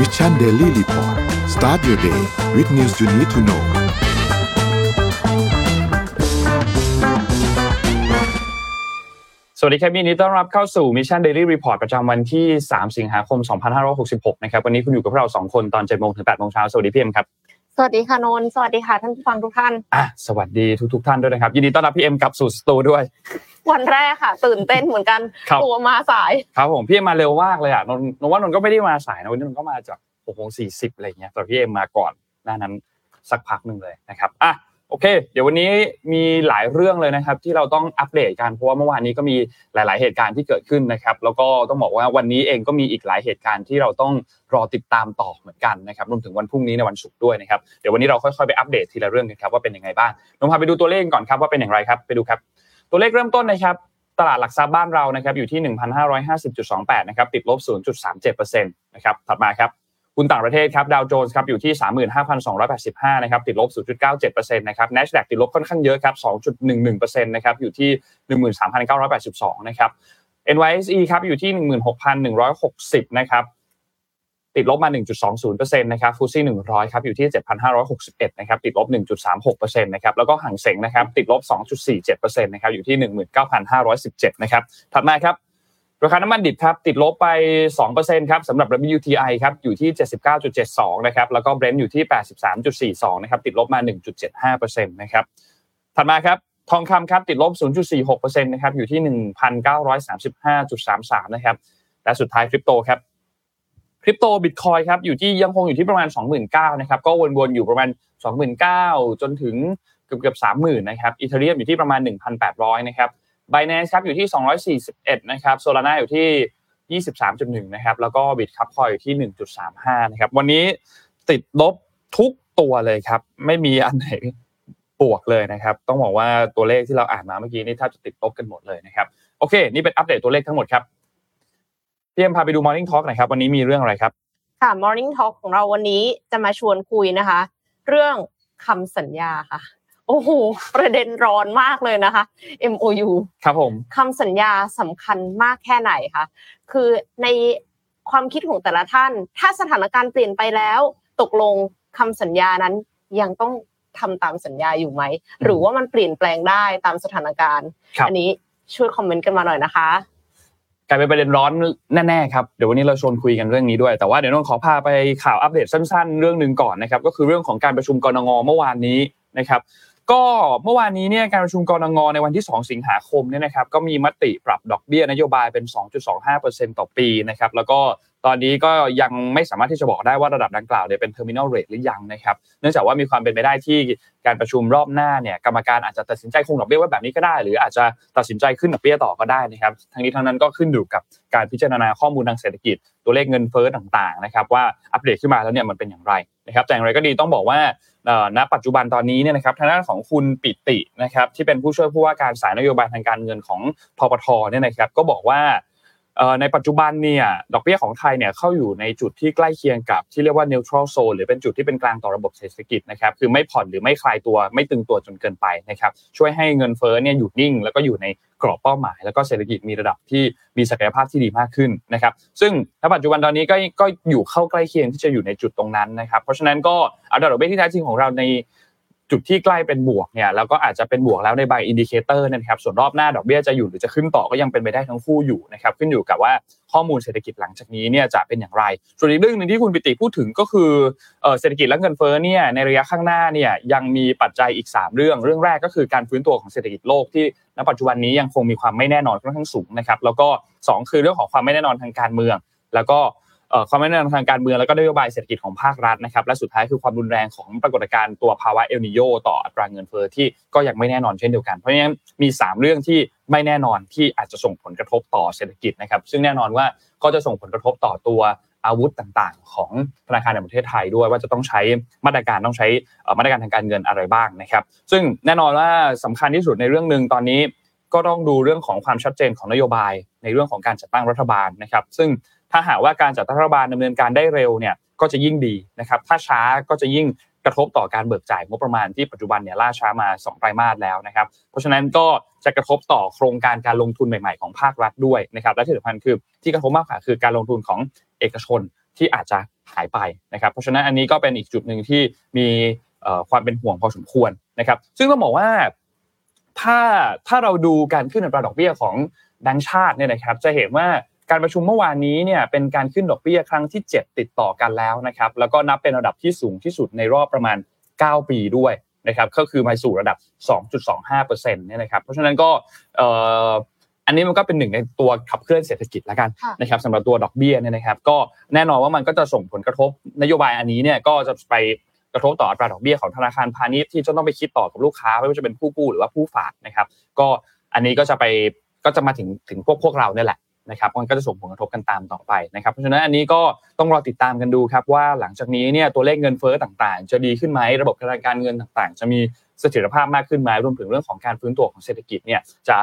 Mission Daily Report start your day with news you need to know สวัสดีครับยินดีต้อนรับเข้าสู่ Mission Daily Report ประจำวันที่ 3 สิงหาคม 2566 นะครับ วันนี้คุณอยู่กับเรา2คนตอน7โมงถึง8โมงเช้า สวัสดีพี่เอ็มครับ สวัสดีค่ะนนท์สวัสดีค่ะท่านผู้ฟังทุกท่าน อะ สวัสดีทุกๆ ท่านด้วยนะครับ ยินดีต้อนรับพี่เอ็มกลับสู่สตูด้วย วันแรกค่ะ ตื่นเต้นเหมือนกันครับตัวมาสาย ครับผมพี่เอ็มมาเร็วมากเลยอะนนท์นนท์ว่านนท์ก็ไม่ได้มาสายนะวันนี้นนท์ก็มาจาก6โมง40อะไรเงี้ยแต่พี่เอ็มมาก่อนหน้านั้นสักพักหนึ่งเลยนะครับอะโอเค เดี๋ยววันนี้มีหลายเรื่องเลยนะครับ ที่เราต้องอัปเดตกันเพราะว่าเมื่อวานนี้ก็มีหลาย ๆ เหตุการณ์ที่เกิดขึ้นนะครับ แล้วก็ต้องบอกว่าวันนี้เองก็มีอีกหลายเหตุการณ์ที่เราต้องรอติดตามต่อเหมือนกันนะครับรวมถึงวันพรุ่งนี้ในวันศุกร์ด้วยนะครับเดี๋ยววันนี้เราค่อย ๆ ไปอัปเดตทีละเรื่องกันครับว่าเป็นยังไงบ้างนนท์พาไปดูตัวเลขก่อนครับว่าเป็นอย่างไรครับไปดูครับ ตัวเลขเริ่มต้นนะครับตลาดหลักทรัพย์บ้านเรานะครับอยู่ที่ 1,550.28 นะครับติดลบ 0.37%นะครับถัดมาครับหุ้นต่างประเทศครับดาวโจนส์ครับอยู่ที่ 35,285 นะครับติดลบ 0.97%นะครับ NASDAQ ติดลบค่อนข้างเยอะครับ 2.11%นะครับอยู่ที่ 13,982 นะครับ NYSE ครับอยู่ที่ 16,160 นะครับ ติดลบมา 1.20%นะครับฟูซี่100 ครับ อยู่ที่ 7,561 นะครับ ติดลบ 1.36%นะครับ แล้วก็ห่างเสงนะครับ ติดลบ 2.47%นะครับ อยู่ที่ 19,517 นะครับ ถัดมาครับ ราคาน้ำมันดิบครับ ติดลบไป 2%ครับสำหรับ WTI ครับ อยู่ที่ 79.72 นะครับ แล้วก็ Brent อยู่ที่ 83.42 นะครับ ติดลบมา 1.75%นะครับ ถัดมาครับทองคำครับติดลบ 0.46%นะครับ อยู่ที่ 1,935.33 นะครับ และสุดท้ายคริปโตครับ ริปโตบิตคอยครับอยู่ที่ยังคงอยู่ที่ประมาณ 29,000นะครับก็วนๆอยู่ประมาณ 29,000 จนถึงเกือบเกือบ30,000นะครับอีเทเรียมอยู่ที่ประมาณ 1,800นะครับ Binance ครับอยู่ที่ 241นะครับ Solana อยู่ที่ 23.1นะครับแล้วก็ Bitcoin อยอยู่ที่ 1.35นะครับวันนี้ติดลบทุกตัวเลยครับ ไม่มีอันไหนบวกเลยนะครับ ต้องบอกว่าตัวเลขที่เราอ่านมาเมื่อกี้นี่แทบจะติดลบกันหมดเลยนะครับ โอเค นี่เป็นอัปเดตตัวเลขทั้งหมดครับ พี่เอ็มพาไปดู Morning Talk หน่อยครับวันนี้มีเรื่องอะไรครับ ค่ะ Morning Talk ของเราวันนี้จะมาชวนคุยนะคะ เรื่องคำสัญญาค่ะ โอ้โหประเด็นร้อนมากเลยนะคะ MOU ครับผมคำสัญญาสำคัญมากแค่ไหนคะคือในความคิดของแต่ละท่าน ถ้าสถานการณ์เปลี่ยนไปแล้ว ตกลงคำสัญญานั้นยังต้องทำตามสัญญาอยู่ไหม หรือว่ามันเปลี่ยนแปลงได้ตามสถานการณ์ครับอันี้ช่วยคอมเมนต์กันมาหน่อยนะคะ กลายเป็นประเด็นร้อนแน่ๆครับเดี๋ยววันนี้เราชวนคุยกันเรื่องนี้ด้วย แต่ว่าเดี๋ยวนนท์ขอพาไปข่าวอัปเดตสั้น ๆ เรื่องหนึ่งก่อนนะครับก็คือเรื่องของการประชุมกรงเมื่อวานนี้นะครับก็เมื่อวานนี้เนี่ยการประชุมกรงในวันที่ 2 สิงหาคมเนี่ยนะครับก็มีมติปรับดอกเบี้ยนโยบายเป็น 2.25%ต่อปีนะครับแล้วก็ ตอนนี้ก็ยังไม่สามารถที่จะบอกได้ว่าระดับดังกล่าวเนี่ยเป็น terminal rate หรือยังนะครับเนื่องจากว่ามีความเป็นไปได้ที่การประชุมรอบหน้าเนี่ยกรรมการอาจจะตัดสินใจคงดอกเบี้ยไว้แบบนี้ก็ได้ หรืออาจจะตัดสินใจขึ้นดอกเบี้ยต่อก็ได้นะครับทั้งนี้ทั้งนั้นก็ขึ้นอยู่กับการพิจารณาข้อมูลทางเศรษฐกิจ ตัวเลขเงินเฟ้อต่างๆนะครับว่าอัปเดตขึ้นมาแล้วเนี่ยมันเป็นอย่างไรนะครับแต่อย่างไรก็ดีต้องบอกว่าณปัจจุบันตอนนี้เนี่ยนะครับทางด้านของคุณปิตินะครับที่เป็นผู้ช่วยผู้ว่าการสายนโยบายทางการเงินของทปทเนี่ยนะครับก็บอกว่า ในปัจจุบันเนี่ยดอกเบี้ยของไทยเนี่ยเข้าอยู่ในจุดที่ใกล้เคียงกับที่เรียกว่า neutral zone หรือเป็นจุดที่เป็นกลางต่อระบบเศรษฐกิจนะครับคือไม่ผ่อนหรือไม่คลายตัวไม่ตึงตัวจนเกินไปนะครับช่วยให้เงินเฟ้อเนี่ยอยู่นิ่ง แล้วก็อยู่ในกรอบเป้าหมาย แล้วก็เศรษฐกิจมีระดับที่มีศักยภาพที่ดีมากขึ้นนะครับซึ่งณปัจจุบันตอนนี้ก็ก็อยู่เข้าใกล้เคียงที่จะอยู่ในจุดตรงนั้นนะครับเพราะฉะนั้นก็อัตราดอกเบี้ยที่แท้จริงของเราใน จุดที่ใกล้เป็นบวกเนี่ยแล้วก็อาจจะเป็นบวกแล้วในบาง indicator นะครับส่วนรอบหน้าดอกเบี้ยจะอยู่หรือจะขึ้นต่อก็ยังเป็นไปได้ทั้งคู่อยู่นะครับขึ้นอยู่กับว่าข้อมูลเศรษฐกิจหลังจากนี้เนี่ยจะเป็นอย่างไร ส่วนอีกเรื่องหนึ่งที่คุณปิติพูดถึงก็คือเศรษฐกิจและเงินเฟ้อเนี่ยในระยะข้างหน้าเนี่ยยังมีปัจจัยอีก 3 เรื่อง เรื่องแรกก็คือการฟื้นตัวของเศรษฐกิจโลกที่ณปัจจุบันนี้ยังคงมีความไม่แน่นอนค่อนข้างสูงนะครับแล้วก็สองคือเรื่องของความไม่แน่นอนทางการเมือง แล้วก็ ความไม่แน่นอนทางการเมืองแล้วก็นโยบายเศรษฐกิจของภาครัฐนะครับและสุดท้ายคือความรุนแรงของปรากฏการณ์ตัวภาวะเอลนิโยต่ออัตราเงินเฟ้อที่ก็ยังไม่แน่นอนเช่นเดียวกัน เพราะฉะนั้นมี 3 เรื่องที่ไม่แน่นอนที่อาจจะส่งผลกระทบต่อเศรษฐกิจนะครับ ซึ่งแน่นอนว่าก็จะส่งผลกระทบต่อตัวอาวุธต่างๆ ของธนาคารแห่งประเทศไทยด้วยว่าจะต้องใช้มาตรการต้องใช้มาตรการทางการเงินอะไรบ้างนะครับ ซึ่งแน่นอนว่าสำคัญที่สุดในเรื่องหนึ่งตอนนี้ก็ต้องดูเรื่องของความชัดเจนของนโยบายในเรื่องของการจัดตั้งรัฐบาลนะครับ ซึ่ง ถ้าหากว่าการจัดตั้งรัฐบาลดำเนินการได้เร็วเนี่ยก็จะยิ่งดีนะครับ ถ้าช้าก็จะยิ่งกระทบต่อการเบิกจ่ายงบประมาณที่ปัจจุบันเนี่ยล่าช้ามา2ไตรมาสแล้วนะครับ เพราะฉะนั้นก็จะกระทบต่อโครงการการลงทุนใหม่ๆของภาครัฐด้วยนะครับ และที่สำคัญคือที่กระทบมากกว่าคือการลงทุนของเอกชนที่อาจจะหายไปนะครับ เพราะฉะนั้นอันนี้ก็เป็นอีกจุดหนึ่งที่มีความเป็นห่วงพอสมควรนะครับ ซึ่งต้องบอกว่าถ้าถ้าเราดูการขึ้นอัตราดอกเบี้ยของแบงก์ชาติเนี่ยนะครับ จะเห็นว่า การประชุมเมื่อวานนี้เนี่ยเป็นการขึ้นดอกเบี้ยครั้งที่ 7 ติดต่อกันแล้วนะครับ แล้วก็นับเป็นระดับที่สูงที่สุดในรอบประมาณ 9 ปีด้วยนะครับก็คือมาสู่ระดับ 2.25%เนี่ยนะครับเพราะฉะนั้นก็อันนี้มันก็เป็นหนึ่งในตัวขับเคลื่อนเศรษฐกิจแล้วกันนะครับสำหรับตัวดอกเบี้ยเนี่ยนะครับ ก็แน่นอนว่ามันก็จะส่งผลกระทบนโยบายอันนี้เนี่ยก็จะไปกระทบต่ออัตราดอกเบี้ยของธนาคารพาณิชย์ที่จะต้องไปคิดต่อกับลูกค้าไม่ว่าจะเป็นผู้กู้หรือว่าผู้ฝากนะครับ ก็อันนี้ก็จะไปก็จะมาถึงถึงพวกพวกเราเนี่ยแหละ นะครับมันก็จะส่งผลกระทบกันตามต่อไปนะครับเพราะฉะนั้นอันนี้ก็ต้องรอติดตามกันดูครับว่าหลังจากนี้เนี่ยตัวเลขเงินเฟ้อต่างๆ จะดีขึ้นไหมระบบการเงินต่างๆ จะมีเสถียรภาพมากขึ้นไหมรวมถึงเรื่องของการฟื้นตัวของเศรษฐกิจเนี่ยจะ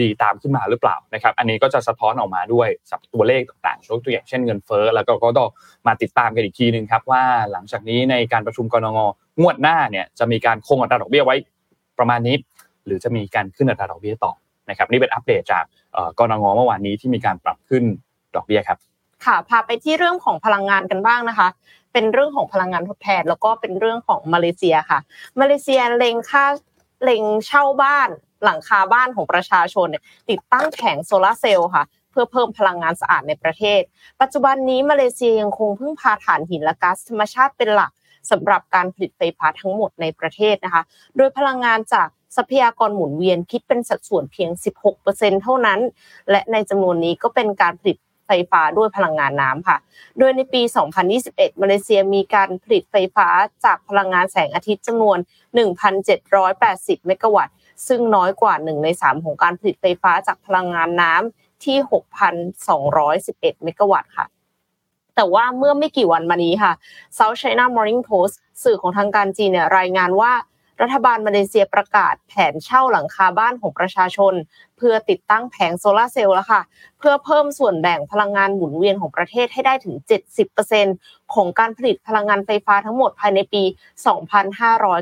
ดีตามขึ้นมาหรือเปล่านะครับ อันนี้ก็จะสะท้อนออกมาด้วยสับตัวเลขต่างๆยกตัวอย่างเช่นเงินเฟ้อแล้วก็ก็ต้องมาติดตามกันอีกทีหนึ่งครับว่าหลังจากนี้ในการประชุมกรงงวดหน้าเนี่ยจะมีการคงอัตราดอกเบี้ยไว้ประมาณนี้ หรือจะมีการขึ้นอัตราดอกเบี้ยต่อ นะครับนี่เป็นอัปเดตจากกรงเมื่อวานนี้ที่มีการปรับขึ้นดอกเบี้ยครับค่ะพาไปที่เรื่องของพลังงานกันบ้างนะคะ เป็นเรื่องของพลังงานทดแทน แล้วก็เป็นเรื่องของมาเลเซียค่ะ มาเลเซียเล็งค่าเล็งเช่าบ้านหลังคาบ้านของประชาชนติดตั้งแผงโซลาเซลล์ค่ะ เพื่อเพิ่มพลังงานสะอาดในประเทศ ปัจจุบันนี้มาเลเซียยังคงพึ่งพาถ่านหินและก๊าซธรรมชาติเป็นหลักสำหรับการผลิตไฟฟ้าทั้งหมดในประเทศนะคะ โดยพลังงานจาก ทรัพยากรหมุนเวียนคิดเป็นสัดส่วนเพียง 16%เท่านั้น และในจำนวนนี้ก็เป็นการผลิตไฟฟ้าด้วยพลังงานน้ำค่ะ โดยในปี 2021 มาเลเซียมีการผลิตไฟฟ้าจากพลังงานแสงอาทิตย์จำนวน 1,780 เมกะวัตต์ ซึ่งน้อยกว่า 1 ใน 3 ของการผลิตไฟฟ้าจากพลังงานน้ำที่ 6,211 เมกะวัตต์ค่ะ แต่ว่าเมื่อไม่กี่วันมานี้ค่ะ South China Morning Post สื่อของทางการจีนเนี่ยรายงานว่า รัฐบาลมาเลเซียประกาศแผนเช่าหลังคาบ้านของประชาชน เพื่อติดตั้งแผงโซลาเซลล์แล้วค่ะ เพื่อเพิ่มส่วนแบ่งพลังงานหมุนเวียนของประเทศให้ได้ถึง 70%ของการผลิตพลังงานไฟฟ้าทั้งหมดภายในปี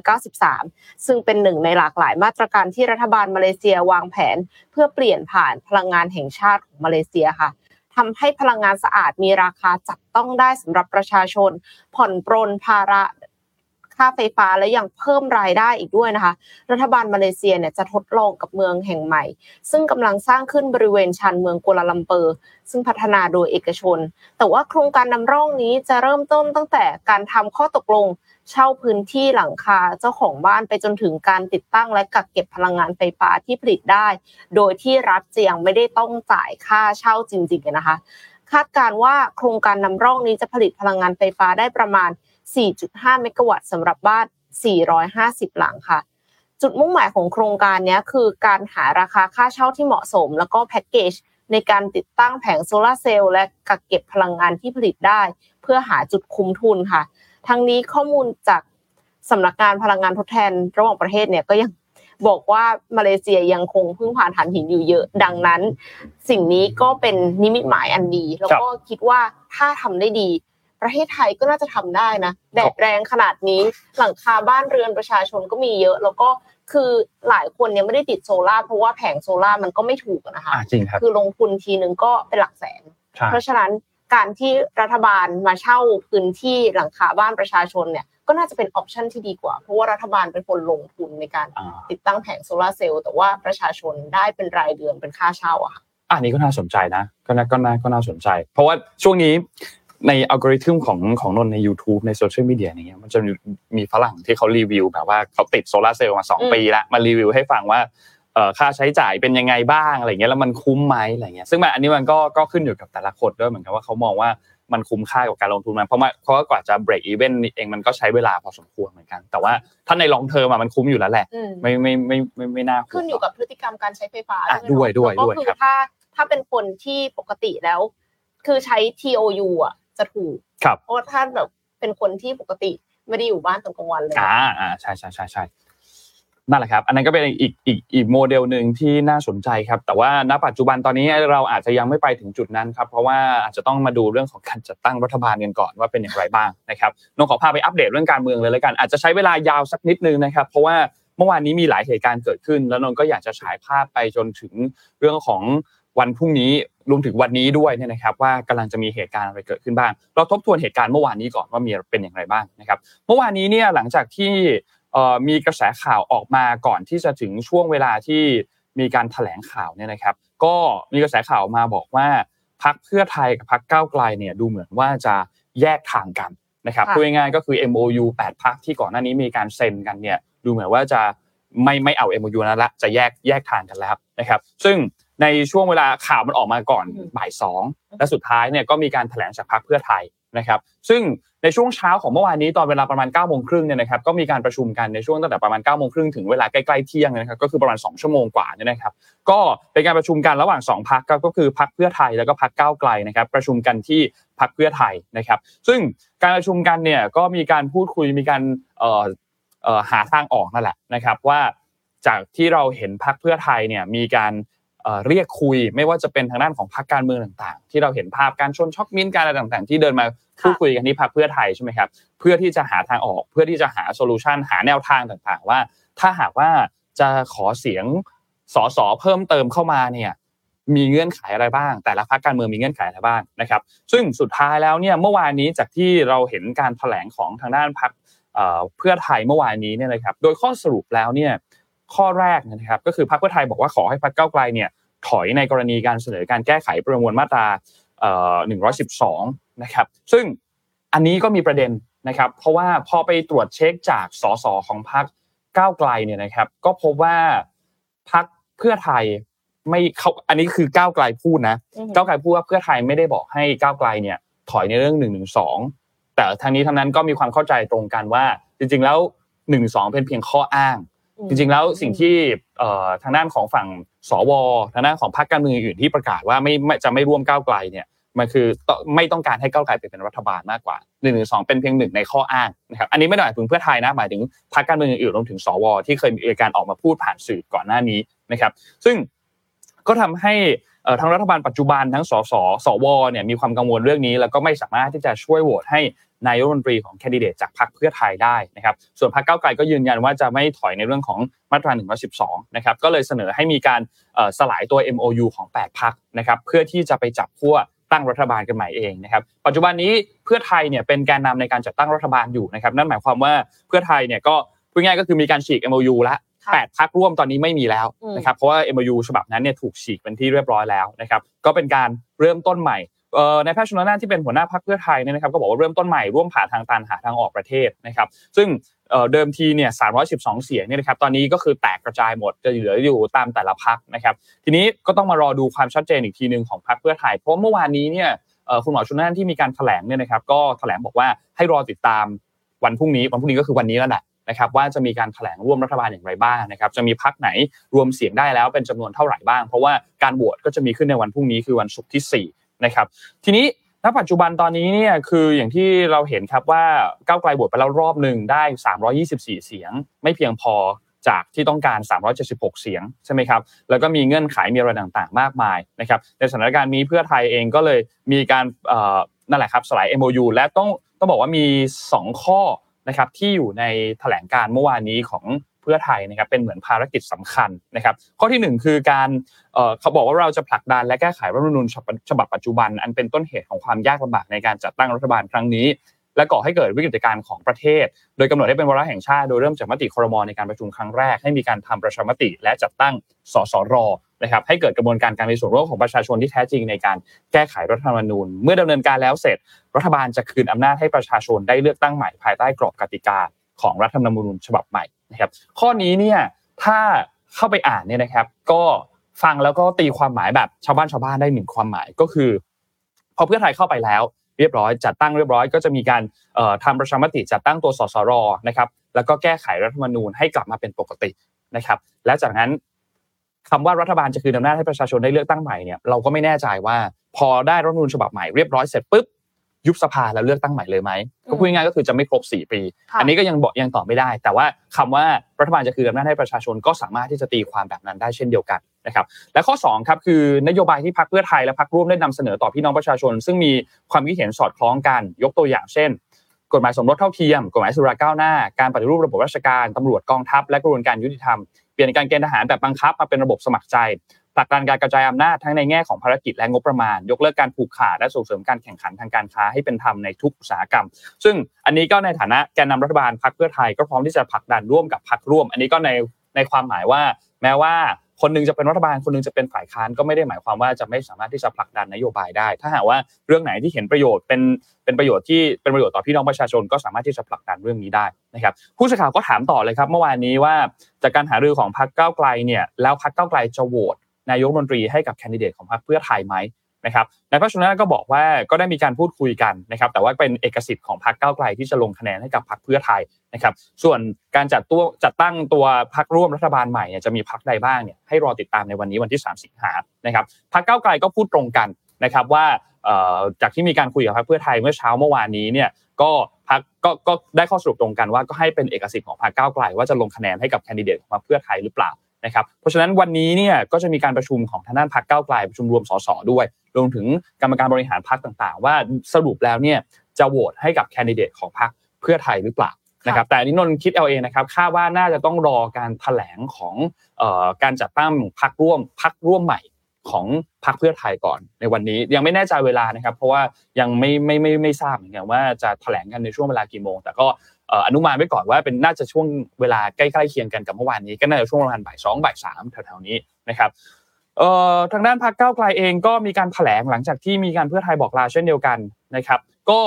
2593 ซึ่งเป็นหนึ่งในหลากหลายมาตรการที่รัฐบาลมาเลเซียวางแผน เพื่อเปลี่ยนผ่านพลังงานแห่งชาติของมาเลเซียค่ะทำให้พลังงานสะอาดมีราคาจับต้องได้สำหรับประชาชน ผ่อนปรนภาระ ค่าไฟฟ้าและยังเพิ่มรายได้อีกด้วยนะคะ รัฐบาลมาเลเซียเนี่ยจะทดลองกับเมืองแห่งใหม่ ซึ่งกำลังสร้างขึ้นบริเวณชานเมืองกัวลาลัมเปอร์ ซึ่งพัฒนาโดยเอกชน แต่ว่าโครงการนำร่องนี้จะเริ่มต้นตั้งแต่การทำข้อตกลงเช่าพื้นที่หลังคาเจ้าของบ้านไปจนถึงการติดตั้งและกักเก็บพลังงานไฟฟ้าที่ผลิตได้ โดยที่รัฐจะยังไม่ได้ต้องจ่ายค่าเช่าจริงๆนะคะ คาดการว่าโครงการนำร่องนี้จะผลิตพลังงานไฟฟ้าได้ประมาณ 4.5 เมกะวัตต์สำหรับบ้าน 450 หลังค่ะ จุดมุ่งหมายของโครงการนี้คือการหาราคาค่าเช่าที่เหมาะสม แล้วก็แพ็กเกจในการติดตั้งแผงโซลาเซลล์และกักเก็บพลังงานที่ผลิตได้ เพื่อหาจุดคุ้มทุนค่ะ ทั้งนี้ข้อมูลจากสำนักงานพลังงานทดแทนระหว่างประเทศเนี่ยก็ยังบอกว่ามาเลเซียยังคงพึ่งพาถ่านหินอยู่เยอะ ดังนั้น สิ่งนี้ก็เป็นนิมิตหมายอันดี แล้วก็คิดว่าถ้าทำได้ดี ประเทศไทยก็น่าจะทำได้นะแดดแรงขนาดนี้หลังคาบ้านเรือนประชาชนก็มีเยอะ แล้วก็คือหลายคนเนี่ยไม่ได้ติดโซล่าเพราะว่าแผงโซล่ามันก็ไม่ถูกนะคะจริงครับคือลงทุนทีนึงก็เป็นหลักแสน เพราะฉะนั้นการที่รัฐบาลมาเช่าพื้นที่หลังคาบ้านประชาชนเนี่ยก็น่าจะเป็น option ที่ดีกว่า เพราะว่ารัฐบาลเป็นคนลงทุนในการติดตั้งแผง solar cell แต่ว่าประชาชนได้เป็นรายเดือนเป็นค่าเช่าอะค่ะอันนี้ก็น่าสนใจนะ ก็น่าก็น่าก็น่าสนใจ เพราะว่าช่วงนี้ ในอัลกอริทึมของของนนใน YouTube ในโซเชียลมีเดียอย่างเงี้ยมันจะมีฝรั่งที่เขารีวิวแบบว่าเขาติดโซลาเซลล์มา 2 ปีแล้วมารีวิวให้ฟังว่าค่าใช้จ่ายเป็นยังไงบ้างอะไรเงี้ยแล้วมันคุ้มไหมอะไรเงี้ยซึ่งมันอันนี้มันก็ก็ขึ้นอยู่กับแต่ละคนด้วยเหมือนกันว่าเขามองว่ามันคุ้มค่ากับการลงทุนมันเพราะว่าเพราะกว่าจะ break even เองมันก็ใช้เวลาพอสมควรเหมือนกัน แต่ว่าถ้าใน long term มันคุ้มอยู่แล้วแหละ ไม่ไม่ไม่ไม่ไม่น่าขึ้นอยู่กับพฤติกรรมการใช้ไฟฟ้าด้วยด้วยด้วยครับก็คือถ้าถ้าเป็นคนที่ปกติแล้ว คือใช้ TOU อะ จะถูกครับเพราะท่านแบบเป็นคนที่ปกติไม่ได้อยู่บ้านตอนกลางวันเลยอ่าอ่าใช่ใช่ใช่ใช่นั่นแหละครับ อันนั้นก็เป็นอีกอีกอีกโมเดลหนึ่งที่น่าสนใจครับ แต่ว่าณปัจจุบันตอนนี้เราอาจจะยังไม่ไปถึงจุดนั้นครับ เพราะว่าอาจจะต้องมาดูเรื่องของการจัดตั้งรัฐบาลกันก่อนว่าเป็นอย่างไรบ้างนะครับน้องขอพาไปอัปเดตเรื่องการเมืองเลยแล้วกัน อาจจะใช้เวลายาวสักนิดนึงนะครับ เพราะว่าเมื่อวานนี้มีหลายเหตุการณ์เกิดขึ้น แล้วนนก็อยากจะฉายภาพไปจนถึงเรื่องของ วันพรุ่งนี้รวมถึงวันนี้ด้วยเนี่ยนะครับว่ากำลังจะมีเหตุการณ์อะไรเกิดขึ้นบ้าง เราทบทวนเหตุการณ์เมื่อวานนี้ก่อนว่ามีเป็นอย่างไรบ้างนะครับ เมื่อวานนี้เนี่ยหลังจากที่มีกระแสข่าวออกมาก่อนที่จะถึงช่วงเวลาที่มีการแถลงข่าวเนี่ยนะครับ ก็มีกระแสข่าวมาบอกว่าพักเพื่อไทยกับพักก้าวไกลเนี่ยดูเหมือนว่าจะแยกทางกันนะครับพูดง่ายๆก็คือ MOU 8พักที่ก่อนหน้านี้มีการเซ็นกันเนี่ยดูเหมือนว่าจะไม่ไม่เอา MOU นั้นละจะแยกแยกทางกันแล้วนะครับ ซึ่ง ในช่วงเวลาข่าวมันออกมาก่อนบ่ายสองและสุดท้ายเนี่ยก็มีการแถลงจากพรรคเพื่อไทยนะครับ ซึ่งในช่วงเช้าของเมื่อวานนี้ตอนเวลาประมาณ9ก้าโมงครึ่งเนี่ยนะครับก็มีการประชุมกันในช่วงตั้งแต่ประมาณ9ก้าโมงครึ่งถึงเวลาใกล้ๆเที่ยงนะครับก็คือประมาณ 2 ชั่วโมงกว่าเนี่ยนะครับ ก็เป็นการประชุมกันระหว่าง 2พรรคก็คือพรรคเพื่อไทยแล้วก็พรรคก้าวไกลนะครับประชุมกันที่พรรคเพื่อไทยนะครับ ซึ่งการประชุมกันเนี่ยก็มีการพูดคุยมีการหาทางออกนั่นแหละนะครับว่าจากที่เราเห็นพรรคเพื่อไทยเนี่ยมีการ เรียกคุยไม่ว่าจะเป็นทางด้านของพรรคการเมืองต่างๆ ที่เราเห็นภาพการชนช็อกมินต์การอะไรต่างๆ ที่เดินมาพูดคุยกันที่พรรคเพื่อไทยใช่ไหมครับเพื่อที่จะหาทางออกเพื่อที่จะหา solution หาแนวทางต่างๆ ว่า ถ้าหากว่าจะขอเสียงสสเพิ่มเติมเข้ามาเนี่ยมีเงื่อนไขอะไรบ้าง แต่ละพรรคการเมืองมีเงื่อนไขอะไรบ้างนะครับ ซึ่งสุดท้ายแล้วเนี่ยเมื่อวานนี้จากที่เราเห็นการแถลงของทางด้านพรรคเพื่อไทยเมื่อวานนี้เนี่ยนะครับโดยข้อสรุปแล้วเนี่ย ข้อแรกนะครับ ก็คือพรรคเพื่อไทยบอกว่าขอให้พรรคเก้าไกลเนี่ยถอยในกรณีการเสนอการแก้ไขประมวลมาตรา112 นะครับ ซึ่งอันนี้ก็มีประเด็นนะครับ เพราะว่าพอไปตรวจเช็คจากสสของพรรคก้าวไกลเนี่ยนะครับ ก็พบว่าพรรคเพื่อไทยไม่เขาอันนี้คือก้าวไกลพูดนะก้าวไกลพูดว่าเพื่อไทยไม่ได้บอกให้ก้าวไกลเนี่ยถอยในเรื่องหนึ่งหนึ่งสองแต่ทางนี้ทางนั้นก็มีความเข้าใจตรงกันว่า จริงๆแล้วหนึ่งสองเป็นเพียงข้ออ้าง จริงๆแล้วสิ่งที่ทางด้านของฝั่งสวทางด้านของพรรคการเมืองอื่นที่ประกาศว่าไม่จะไม่ร่วมก้าวไกลเนี่ยมันคือไม่ต้องการให้ก้าวไกลเป็นรัฐบาลมากกว่าหนึ่งหนึ่งสองเป็นเพียงหนึ่งในข้ออ้างนะครับอันนี้ไม่ได้หมายถึงเพื่อไทยนะหมายถึงพรรคการเมืองอื่นรวมถึงสวที่เคยมีการออกมาพูดผ่านสื่อก่อนหน้านี้นะครับ ซึ่งก็ทำให้ทางรัฐบาลปัจจุบันทั้งสสสวเนี่ยมีความกังวลเรื่องนี้ แล้วก็ไม่สามารถที่จะช่วยโหวตให้ นายกรัฐมนตรีของแคนดิเดตจากพรรคเพื่อไทยได้นะครับ ส่วนพรรคเก้าไกลก็ยืนยันว่าจะไม่ถอยในเรื่องของมาตรา112นะครับ ก็เลยเสนอให้มีการสลายตัว MOU ของ 8พรรคนะครับ เพื่อที่จะไปจับขั้วตั้งรัฐบาลกันใหม่เองนะครับ ปัจจุบันนี้เพื่อไทยเนี่ยเป็นแกนนำในการจัดตั้งรัฐบาลอยู่นะครับ นั่นหมายความว่าเพื่อไทยเนี่ยก็พูดง่ายก็คือมีการฉีก MOU แล้วแปดพักร่วมตอนนี้ไม่มีแล้วนะครับเพราะว่า MOU ฉบับนั้นเนี่ยถูกฉีกเป็นที่เรียบร้อยแล้วนะครับก็เป็นการเริ่มต้นใหม่ ในแพทย์ชนน่านที่เป็นหัวหน้าพรรคเพื่อไทยเนี่ยนะครับก็บอกว่าเริ่มต้นใหม่ร่วมผ่าทางตันหาทางออกประเทศนะครับซึ่งเดิมทีเนี่ย 312 เสียงเนี่ยนะครับ ตอนนี้ก็คือแตกกระจายหมด จะเหลืออยู่ตามแต่ละพรรคนะครับ ทีนี้ก็ต้องมารอดูความชัดเจนอีกทีหนึ่งของพรรคเพื่อไทย เพราะเมื่อวานนี้เนี่ยคุณหมอชนน่านที่มีการแถลงเนี่ยนะครับ ก็แถลงบอกว่าให้รอติดตามวันพรุ่งนี้ วันพรุ่งนี้ก็คือวันนี้แล้วแหละนะครับ ว่าจะมีการแถลงร่วมรัฐบาลอย่างไรบ้างนะครับ จะมีพักไหนรวมเสียงได้แล้วเป็นจำนวนเท่าไหร่บ้าง เพราะว่าการโหวตก็จะมีขึ้นในวันพรุ่งนี้คือวันศุกร์ที่ 4 นะครับทีนี้ณปัจจุบันตอนนี้เนี่ยคืออย่างที่เราเห็นครับว่าก้าวไกลบวชไปแล้วรอบหนึ่งได้ 324 เสียง ไม่เพียงพอจากที่ต้องการ 376 เสียงใช่ไหมครับ แล้วก็มีเงื่อนไขมีอะไรต่างๆ มากมายนะครับ ในสถานการณ์นี้เพื่อไทยเองก็เลยมีการนั่นแหละครับสลาย MOU และต้องต้องบอกว่ามี 2 ข้อนะครับที่อยู่ในแถลงการเมื่อวานนี้ของ พื่อไทยนะครับเป็นเหมือนภารกิจสำคัญนะครับ ข้อที่ 1 คือการเขาบอกว่าเราจะผลักดันและแก้ไขรัฐธรรมนูญฉบับปัจจุบัน อันเป็นต้นเหตุของความยากลำบากในการจัดตั้งรัฐบาลครั้งนี้ และก่อให้เกิดวิกฤตการณ์ของประเทศ โดยกำหนดให้เป็นวาระแห่งชาติโดยเริ่มจากมติครมในการประชุมครั้งแรก ให้มีการทำประชามติ และจัดตั้งสสรนะครับให้เกิดกระบวนการการมีส่วนร่วมของประชาชนที่แท้จริงในการแก้ไขรัฐธรรมนูญ เมื่อดำเนินการแล้วเสร็จ รัฐบาลจะคืนอำนาจให้ประชาชนได้เลือกตั้งใหม่ภายใต้กรอบกติกาของรัฐธรรมนูญฉบับใหม่ นะครับข้อนี้เนี่ยถ้าเข้าไปอ่านเนี่ยนะครับ ก็ฟังแล้วก็ตีความหมายแบบชาวบ้านชาวบ้านได้หนึ่งความหมายก็คือ พอเพื่อไทยเข้าไปแล้ว เรียบร้อย จัดตั้งเรียบร้อยก็จะมีการทำประชามติจัดตั้งตัวสสรนะครับแล้วก็แก้ไขรัฐธรรมนูญให้กลับมาเป็นปกตินะครับและจากนั้นคำว่ารัฐบาลจะคืนอำนาจให้ประชาชนได้เลือกตั้งใหม่เนี่ยเราก็ไม่แน่ใจว่า พอได้รัฐธรรมนูญฉบับใหม่เรียบร้อยเสร็จปุ๊บ ยุบสภาแล้วเลือกตั้งใหม่เลยไหมก็พูดง่ายก็คือจะไม่ครบ 4 ปี อันนี้ก็ยังบอกยังตอบไม่ได้ แต่ว่าคำว่ารัฐบาลจะคืนอำนาจให้ประชาชนก็สามารถที่จะตีความแบบนั้นได้เช่นเดียวกันนะครับและข้อ2ครับคือนโยบายที่พรรคเพื่อไทยและพรรคร่วมได้นำเสนอต่อพี่น้องประชาชน ซึ่งมีความคิดเห็นสอดคล้องกัน ยกตัวอย่างเช่นกฎหมายสมรสเท่าเทียม กฎหมายสุราก้าวหน้า การปฏิรูประบบราชการตำรวจกองทัพ และกระบวนการยุติธรรม เปลี่ยนการเกณฑ์ทหารแบบบังคับมาเป็นระบบสมัครใจ ผลักดันการกระจายอำนาจทั้งในแง่ของภารกิจและงบประมาณ ยกเลิกการผูกขาดและส่งเสริมการแข่งขันทางการค้าให้เป็นธรรมในทุกอุตสาหกรรม ซึ่งอันนี้ก็ในฐานะแกนนารัฐบาลพรรคเพื่อไทยก็พร้อมที่จะผลักดันร่วมกับพรรคร่วม อันนี้ก็ในในความหมายว่า แม้ว่าคนนึงจะเป็นรัฐบาลคนนึงจะเป็นฝ่ายค้านก็ไม่ได้หมายความว่าจะไม่สามารถที่จะผลักดันนโยบายได้ ถ้าหากว่าเรื่องไหนที่เห็นประโยชน์เป็นเป็นประโยชน์ที่เป็นประโยชน์ต่อพี่น้องประชาชนก็สามารถที่จะผลักดันเรื่องนี้ได้นะครับผู้สื่อข่าวก็ถามต่อเลยครับเมื่อวานนี้ว่าจากการหารือของพรรคก้าวไกลเนี่ยแล้วพรรคก้าวไกลจะโหวต นายกมนตรีให้กับแคนดิเดตของพรรคเพื่อไทยไหมนะครับนายพัชรนก็บอกว่าก็ได้มีการพูดคุยกันนะครับ แต่ว่าเป็นเอกสิทธิ์ของพรรคก้าวไกลที่จะลงคะแนนให้กับพรรคเพื่อไทยนะครับ ส่วนการจัดตัวจัดตั้งตัวพรรคร่วมรัฐบาลใหม่เนี่ยจะมีพรรคใดบ้างเนี่ยให้รอติดตามในวันนี้วันที่ 3 สิงหานะครับพรรคก้าวไกลก็พูดตรงกันนะครับว่าจากที่มีการคุยกับพรรคเพื่อไทยเมื่อเช้าเมื่อวานนี้เนี่ยก็พรรคก็ก็ได้ข้อสรุปตรงกันว่าก็ให้เป็นเอกสิทธิ์ของพรรคก้าวไกลว่าจะลงคะแนนให้กับแคนดิเดตของพรรคเพื่อไทยหรือเปล่า นะครับเพราะฉะนั้นวันนี้เนี่ยก็จะมีการประชุมของทางด้านพรรคก้าไกลประชุมรวมสสด้วยรวมถึงกรรมการบริหารพรรคต่างๆ ว่าสรุปแล้วเนี่ยจะโหวตให้กับแคนดิเดตของพรรคเพื่อไทยหรือเปล่านะครับแต่อันนี้นนคิดเอาเองนะครับคาดว่าน่าจะต้องรอการแถลงของการจัดตั้งพรรคร่วมพรรคร่วมใหม่ของพรรคเพื่อไทยก่อนในวันนี้ยังไม่แน่ใจเวลานะครับ เพราะว่ายังไม่ไม่ไม่ไม่ทราบเหมือนกันว่าจะแถลงกันในช่วงเวลากี่โมง แต่ก็ อนุมานไว้ก่อนว่าเป็นน่าจะช่วงเวลาใกล้ๆเคียงกันกับเมื่อวานนี้ ก็น่าจะช่วงประมาณบ่ายสองบ่ายสามแถวๆนี้นะครับทางด้านพรรคก้าวไกลเองก็มีการแถลงหลังจากที่มีการเพื่อไทยบอกลาเช่นเดียวกันนะครับ ก็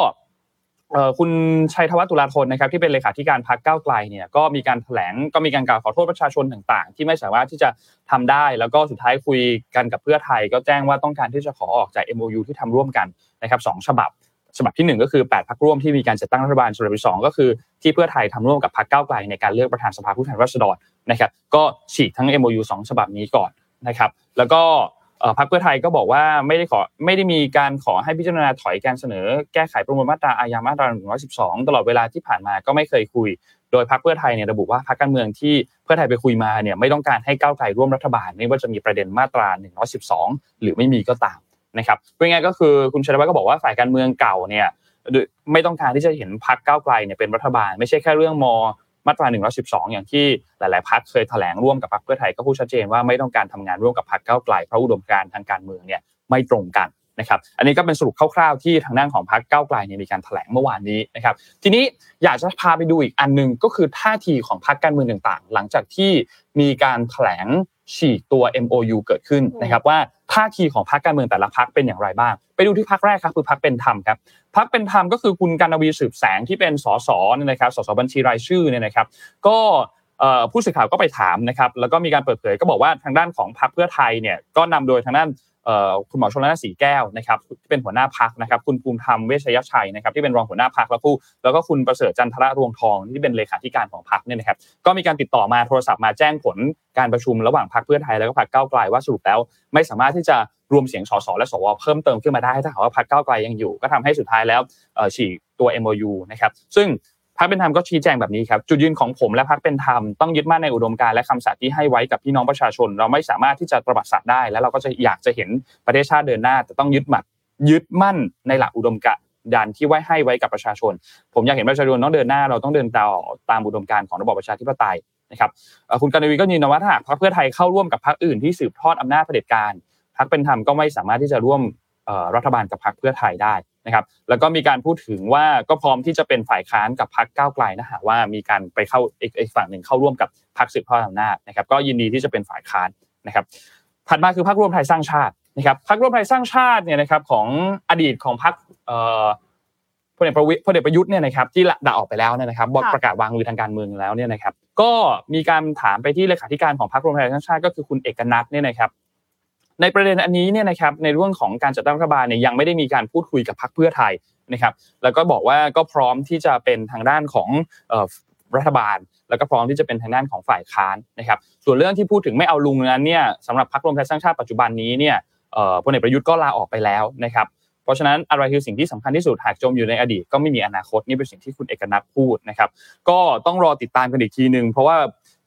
คุณชัยธวัฒน์ตุลาธนนะครับที่เป็นเลขาธิการพรรคก้าวไกลเนี่ยก็มีการแถลงก็มีการกล่าวขอโทษประชาชนต่างๆ ที่ไม่สามารถที่จะทำได้ แล้วก็สุดท้ายคุยกันกับเพื่อไทย ก็แจ้งว่าต้องการที่จะขอออกจาก MOU ที่ทำร่วมกันนะครับสฉบับ ฉบับที่ 1 ก็คือ 8 พักร่วมที่มีการจัดตั้งรัฐบาลฉบับที่2ก็คือ ที่เพื่อไทยทำร่วมกับพรรคก้าวไกลในการเลือกประธานสภาผู้แทนราษฎรนะครับก็ฉีกทั้ง MOU 2 ฉบับนี้ก่อนนะครับแล้วก็พรรคเพื่อไทยก็บอกว่าไม่ได้ขอไม่ได้มีการขอให้พิจารณาถอยการเสนอ แก้ไขประมวลมาตราอาญามาตรา 112 ตลอดเวลาที่ผ่านมาก็ไม่เคยคุย โดยพรรคเพื่อไทยเนี่ยระบุว่าพรรคการเมืองที่เพื่อไทยไปคุยมาเนี่ยไม่ต้องการให้ก้าวไกลร่วมรัฐบาลไม่ว่าจะมีประเด็นมาตรา 112 หรือไม่มีก็ตามนะครับเป็นไงก็คือคุณชัยวัฒน์ก็บอกว่าฝ่ายการเมืองเก่าเนี่ย ไม่ต้องการที่จะเห็นพักก้าวไกลเนี่ยเป็นรัฐบาล ไม่ใช่แค่เรื่องมมาตรา112อย่างที่หลาย ๆพักเคยแถลงร่วมกับพักเพื่อไทยก็พูดชัดเจนว่าไม่ต้องการทำงานร่วมกับพักก้าวไกลเพราะอุดมการณ์ทางการเมืองเนี่ยไม่ตรงกัน นะครับอันนี้ก็เป็นสรุปคร่าวๆที่ทางด้านของพรรคก้าวไกลเนี่ยมีการแถลงเมื่อวานนี้นะครับทีนี้อยากจะพาไปดูอีกอันหนึ่งก็คือท่าทีของพรรคการเมืองต่างๆ หลังจากที่มีการแถลงฉีกตัว MOU เกิดขึ้นนะครับว่าท่าทีของพรรคการเมืองแต่ละพรรคเป็นอย่างไรบ้าง ไปดูที่พรรคแรกครับคือพรรคเป็นธรรมครับพรรคเป็นธรรมก็คือคุณการวีสืบแสงที่เป็นสสเนี่ยนะครับสสบัญชีรายชื่อเนี่ยนะครับ ก็ ผู้สื่อข่าวก็ไปถามนะครับแล้วก็มีการเปิดเผยก็บอกว่าทางด้านของพรรคเพื่อไทยเนี่ยก็นำโดยทางด้านคุณหมอชลนาสีแก้วนะครับที่เป็นหัวหน้าพักนะครับคุณภูมิธรรมเวชยชัยนะครับที่เป็นรองหัวหน้าพักแล้วผู้แล้วก็คุณประเสริฐจันทระรวงทองที่เป็นเลขาธิการของพักเนี่ยนะครับก็มีการติดต่อมาโทรศัพท์มาแจ้งผลการประชุมระหว่างพักเพื่อไทยแล้วก็พักเก้าไกลว่าสรุปแล้ว ไม่สามารถที่จะรวมเสียงสสและสวเพิ่มเติมขึ้นมาได้ถ้าหากว่าพักเก้าไกลยังอยู่ ก็ทำให้สุดท้ายแล้วฉีกตัว MOU นะครับซึ่ง พรรคเป็นธรรมก็ชี้แจงแบบนี้ครับจุดยืนของผมและพรรคเป็นธรรมต้องยึดมั่นในอุดมการณ์และคำสัตย์ที่ให้ไว้กับพี่น้องประชาชน เราไม่สามารถที่จะตบัดสัตว์ได้ แล้วเราก็จะอยากจะเห็นประเทศชาติเดินหน้า แต่ต้องยึดมั่นยึดมั่นในหลักอุดมการณ์ดันที่ไว้ให้ไว้กับประชาชน ผมอยากเห็นประชาชนต้องเดินหน้า เราต้องเดินต่อตามอุดมการณ์ของระบอบประชาธิปไตยนะครับคุณการวีก็ยืนยันว่าถ้าหากพรรคเพื่อไทยเข้าร่วมกับพรรคอื่นที่สืบทอดอำนาจเผด็จการพรรคเป็นธรรมก็ไม่สามารถที่จะร่วมรัฐบาลกับพรรคเพื่อไทยได้ นะครับแล้วก็มีการพูดถึงว่าก็พร้อมที่จะเป็นฝ่ายค้านกับพรรคก้าวไกลนะฮะว่ามีการไปเข้าอีกฝั่งหนึ่งเข้าร่วมกับพรรคสืบทอดอำนาจนะครับก็ยินดีที่จะเป็นฝ่ายค้านนะครับถัดมาคือพรรคร่วมไทยสร้างชาตินะครับพรรคร่วมไทยสร้างชาติเนี่ยนะครับของอดีตของพรรคพลเอกประวิตรพลเอกประยุทธ์เนี่ยนะครับที่ด่าออกไปแล้วเนี่ยนะครับบอกประกาศวางมือทางการเมืองแล้วเนี่ยนะครับก็มีการถามไปที่เลขาธิการของพรรครวมไทยสร้างชาติก็คือคุณเอกนัทเนี่ยนะครับ ในประเด็นอันนี้เนี่ยนะครับในเรื่องของการจัดตั้งรัฐบาลเนี่ยยังไม่ได้มีการพูดคุยกับพรรคเพื่อไทยนะครับ แล้วก็บอกว่าก็พร้อมที่จะเป็นทางด้านของรัฐบาล แล้วก็พร้อมที่จะเป็นทางด้านของฝ่ายค้านนะครับ ส่วนเรื่องที่พูดถึงไม่เอาลุงนั้นเนี่ยสำหรับพรรครวมไทยสร้างชาติปัจจุบันนี้เนี่ยพลเอกประยุทธ์ก็ลาออกไปแล้วนะครับเพราะฉะนั้นอะไรคือสิ่งที่สำคัญที่สุดหากจมอยู่ในอดีตก็ไม่มีอนาคตนี่เป็นสิ่งที่คุณเอกนัทพูดนะครับก็ต้องรอติดตามกันอีกทีหนึ่งเพราะว่า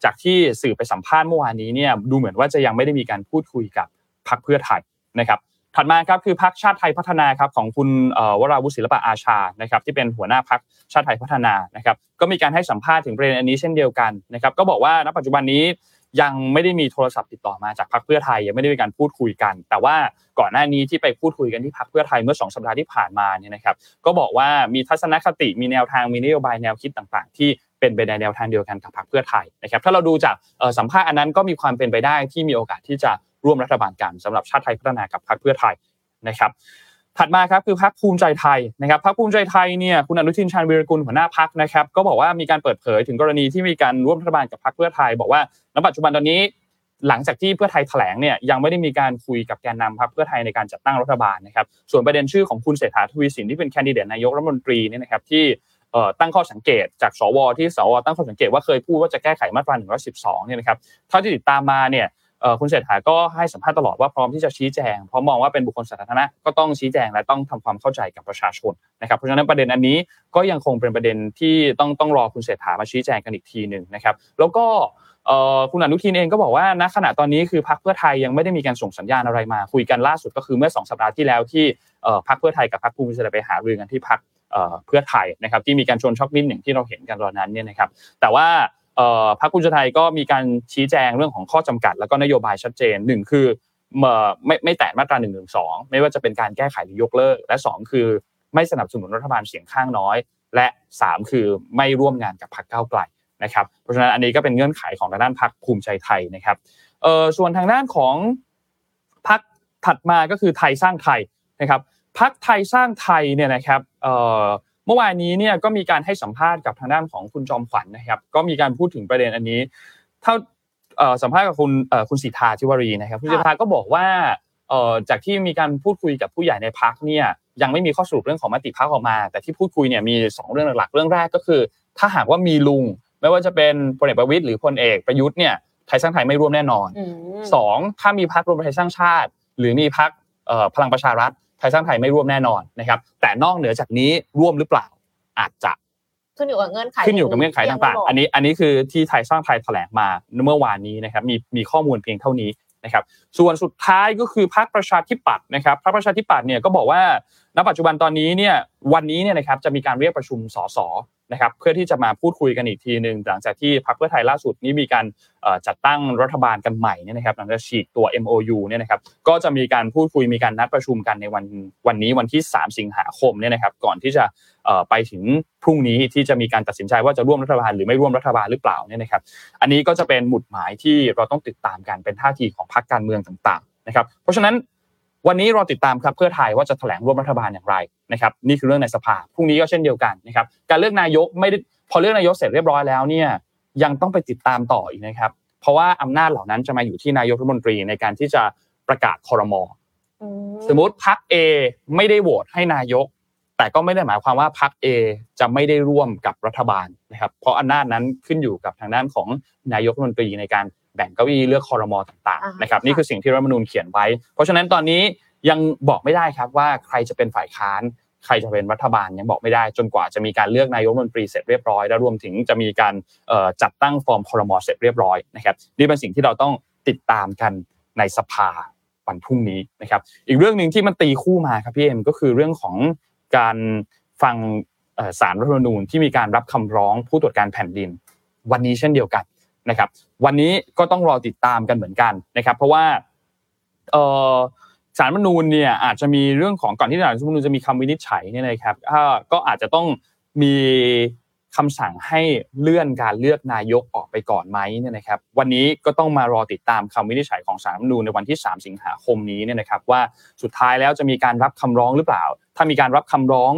จากที่สื่อไปสัมภาษณ์เมื่อวานนี้เนี่ยดูเหมือนว่าจะยังไม่ได้มีการพูดคุยกับ พรรคเพื่อไทยนะครับถัดมาครับคือพรรคชาติไทยพัฒนาครับของคุณวราวุฒิศิลปะอาชานะครับที่เป็นหัวหน้าพรรคชาติไทยพัฒนานะครับก็มีการให้สัมภาษณ์ถึงประเด็นอันนี้เช่นเดียวกันนะครับก็บอกว่าณปัจจุบันนี้ยังไม่ได้มีโทรศัพท์ติดต่อมาจากพรรคเพื่อไทยยังไม่ได้มีการพูดคุยกัน แต่ว่าก่อนหน้านี้ที่ไปพูดคุยกันที่พรรคเพื่อไทยเมื่อสองสัปดาห์ที่ผ่านมาเนี่ยนะครับก็บอกว่ามีทัศนคติมีแนวทางมีนโยบายแนวคิดต่าง ๆ ที่เป็นไปในแนวทางเดียวกันกับพรรคเพื่อไทยนะครับถ้าเราดูจากสัมภาษณ์อันนั้นก็มีความเป็นไปได้ที่มีโอกาสที่จะ ร่วมรัฐบาลกันสำหรับชาติไทยพัฒนากับพรรคเพื่อไทยนะครับ ถัดมาครับคือพรรคภูมิใจไทยนะครับพรรคภูมิใจไทยเนี่ยคุณอนุทินชาญวีรกุลหัวหน้าพรรคนะครับก็บอกว่ามีการเปิดเผยถึงกรณีที่มีการร่วมรัฐบาลกับพรรคเพื่อไทย บอกว่าณปัจจุบันตอนนี้หลังจากที่เพื่อไทยแถลงเนี่ยยังไม่ได้มีการคุยกับแกนนำพรรคเพื่อไทยในการจัดตั้งรัฐบาลนะครับส่วนประเด็นชื่อของคุณเศรษฐาทวีสินที่เป็นแคนดิเดตนายกรัฐมนตรีเนี่ยนะครับที่ตั้งข้อสังเกตจากสวที่สวตั้งข้อสังเกตว่าเคยพูดว่าจะแก้ไขมาตรา112เนี่ยนะครับเท่าที่ติดตามมาเนี่ย คุณเศรษฐาก็ให้สัมภาษณ์ตลอดว่าพร้อมที่จะชี้แจง เพราะมองว่าเป็นบุคคลสาธารณะก็ต้องชี้แจงและต้องทำความเข้าใจกับประชาชนนะครับเพราะฉะนั้นประเด็นอันนี้ก็ยังคงเป็นประเด็นที่ต้องต้องรอคุณเศรษฐามาชี้แจงกันอีกทีหนึ่งนะครับแล้วก็คุณอนุทินเองก็บอกว่าณขณะตอนนี้คือพรรคเพื่อไทยยังไม่ได้มีการส่งสัญญาณอะไรมา คุยกันล่าสุดก็คือเมื่อ 2 สัปดาห์ที่แล้วที่พรรคเพื่อไทยกับพรรคภูมิใจไทยไปหารือกันที่พรรคเพื่อไทยนะครับที่มีการชวนช็อกมิ้นอย่างที่เราเห็นกันตอนนั้นเนี่ยนะครับแต่ว่า พรรคภูมิใจไทยก็มีการชี้แจงเรื่องของข้อจำกัด แล้วก็นโยบายชัดเจนหนึ่งคือไม่ไม่แตะมาตราหนึ่งหนึ่งสองไม่ว่าจะเป็นการแก้ไขหรือยกเลิก และสองคือไม่สนับสนุนรัฐบาลเสียงข้างน้อย และสามคือไม่ร่วมงานกับพรรคก้าวไกลนะครับเพราะฉะนั้นอันนี้ก็เป็นเงื่อนไขของทางด้านพรรคภูมิใจไทยนะครับเอ่อส่วนทางด้านของพรรคถัดมาก็คือไทยสร้างไทยนะครับพรรคไทยสร้างไทยเนี่ยนะครับเอ่อ เมื่อวานนี้เนี่ยก็มีการให้สัมภาษณ์กับทางด้านของคุณจอมขวัญนะครับ ก็มีการพูดถึงประเด็นอันนี้ เท่าสัมภาษณ์กับคุณคุณสิทธาธิวรีนะครับคุณสิทธาก็บอกว่าจากที่มีการพูดคุยกับผู้ใหญ่ในพักเนี่ยยังไม่มีข้อสรุปเรื่องของมติพักออกมา แต่ที่พูดคุยเนี่ยมี 2 เรื่องหลักๆ เรื่องแรกก็คือ ถ้าหากว่ามีลุง ไม่ว่าจะเป็นพลเอกประวิตยหรือพลเอกประยุทธ์เนี่ยไทยสร้างไทยไม่ร่วมแน่นอนสองถ้ามีพักรวมไทยสร้างชาติ หรือมีพักพลังประชารัฐไทยสร้างไทยไม่ร่วมแน่นอนนะครับ แต่นอกเหนือจากนี้ร่วมหรือเปล่าอาจจะขึ้นอยู่กับเงื่อนไขขึ้นอยู่กับเงื่อนไขต่างๆ อันนี้อันนี้คือที่ไทยสร้างไทยแถลงมาเมื่อวานนี้นะครับมีมีข้อมูลเพียงเท่านี้นะครับส่วนสุดท้ายก็คือพรรคประชาธิปัตย์นะครับพรรคประชาธิปัตย์เนี่ยก็บอกว่าณปัจจุบันตอนนี้เนี่ยวันนี้เนี่ยนะครับจะมีการเรียกประชุมสส นะครับเพื่อที่จะมาพูดคุยกันอีกทีหนึ่งหลังจากที่พรรคเพื่อไทยล่าสุดนี้มีการจัดตั้งรัฐบาลกันใหม่เนี่ยนะครับหลังจากฉีกตัว MOU เนี่ยนะครับก็จะมีการพูดคุยมีการนัดประชุมกันในวันวันนี้วันที่ 3 สิงหาคมเนี่ยนะครับก่อนที่จะไปถึงพรุ่งนี้ที่จะมีการตัดสินใจว่าจะร่วมรัฐบาลหรือไม่ร่วมรัฐบาลหรือเปล่าเนี่ยนะครับอันนี้ก็จะเป็นหมุดหมายที่เราต้องติดตามกันเป็นท่าทีของพรรคการเมืองต่างๆนะครับเพราะฉะนั้น วันนี้เราติดตามครับเพื่อไทยว่าจะแถลงร่วมรัฐบาลอย่างไรนะครับนี่คือเรื่องในสภาพรุ่งนี้ก็เช่นเดียวกันนะครับการเลือกนายกไม่ได้พอเลือกนายกเสร็จเรียบร้อยแล้วเนี่ยยังต้องไปติดตามต่ออีกนะครับ เพราะว่าอำนาจเหล่านั้นจะมาอยู่ที่นายกรัฐมนตรีในการที่จะประกาศคอรมอสมมติพรรคเอไม่ได้โหวตให้นายก แต่ก็ไม่ได้หมายความว่าพรรคเอจะไม่ได้ร่วมกับรัฐบาลนะครับ เพราะอำนาจนั้นขึ้นอยู่กับทางด้านของนายกรัฐมนตรีในการ แบ่งเก้าอี้เลือกคอรมอต่างๆนะครับนี่คือสิ่งที่รัฐมนูญเขียนไว้ เพราะฉะนั้นตอนนี้ยังบอกไม่ได้ครับว่าใครจะเป็นฝ่ายค้าน ใครจะเป็นรัฐบาลยังบอกไม่ได้ จนกว่าจะมีการเลือกนายกรัฐมนตรีเสร็จเรียบร้อยและรวมถึงจะมีการจัดตั้งฟอร์มคอรมอเสร็จเรียบร้อยนะครับนี่เป็นสิ่งที่เราต้องติดตามกันในสภาวันพรุ่งนี้นะครับ อีกเรื่องหนึ่งที่มันตีคู่มาครับพี่เอ็มก็คือเรื่องของการฟังสารรัฐธรรมนูญที่มีการรับคำร้องผู้ตรวจการแผ่นดิน วันนี้เช่นเดียวกัน นะครับ วันนี้ก็ต้องรอติดตามกันเหมือนกันนะครับ เพราะว่าสารมนูญเนี่ยอาจจะมีเรื่องของก่อนที่สารมนูญจะมีคำวินิจฉัยเนี่ยนะครับก็อาจจะต้องมีคำสั่งให้เลื่อนการเลือกนายกออกไปก่อนไหมเนี่ยนะครับ วันนี้ก็ต้องมารอติดตามคำวินิจฉัยของสารมนูญในวันที่ 3 สิงหาคมนี้เนี่ยนะครับ ว่าสุดท้ายแล้วจะมีการรับคำร้องหรือเปล่า ถ้ามีการรับคำร้อง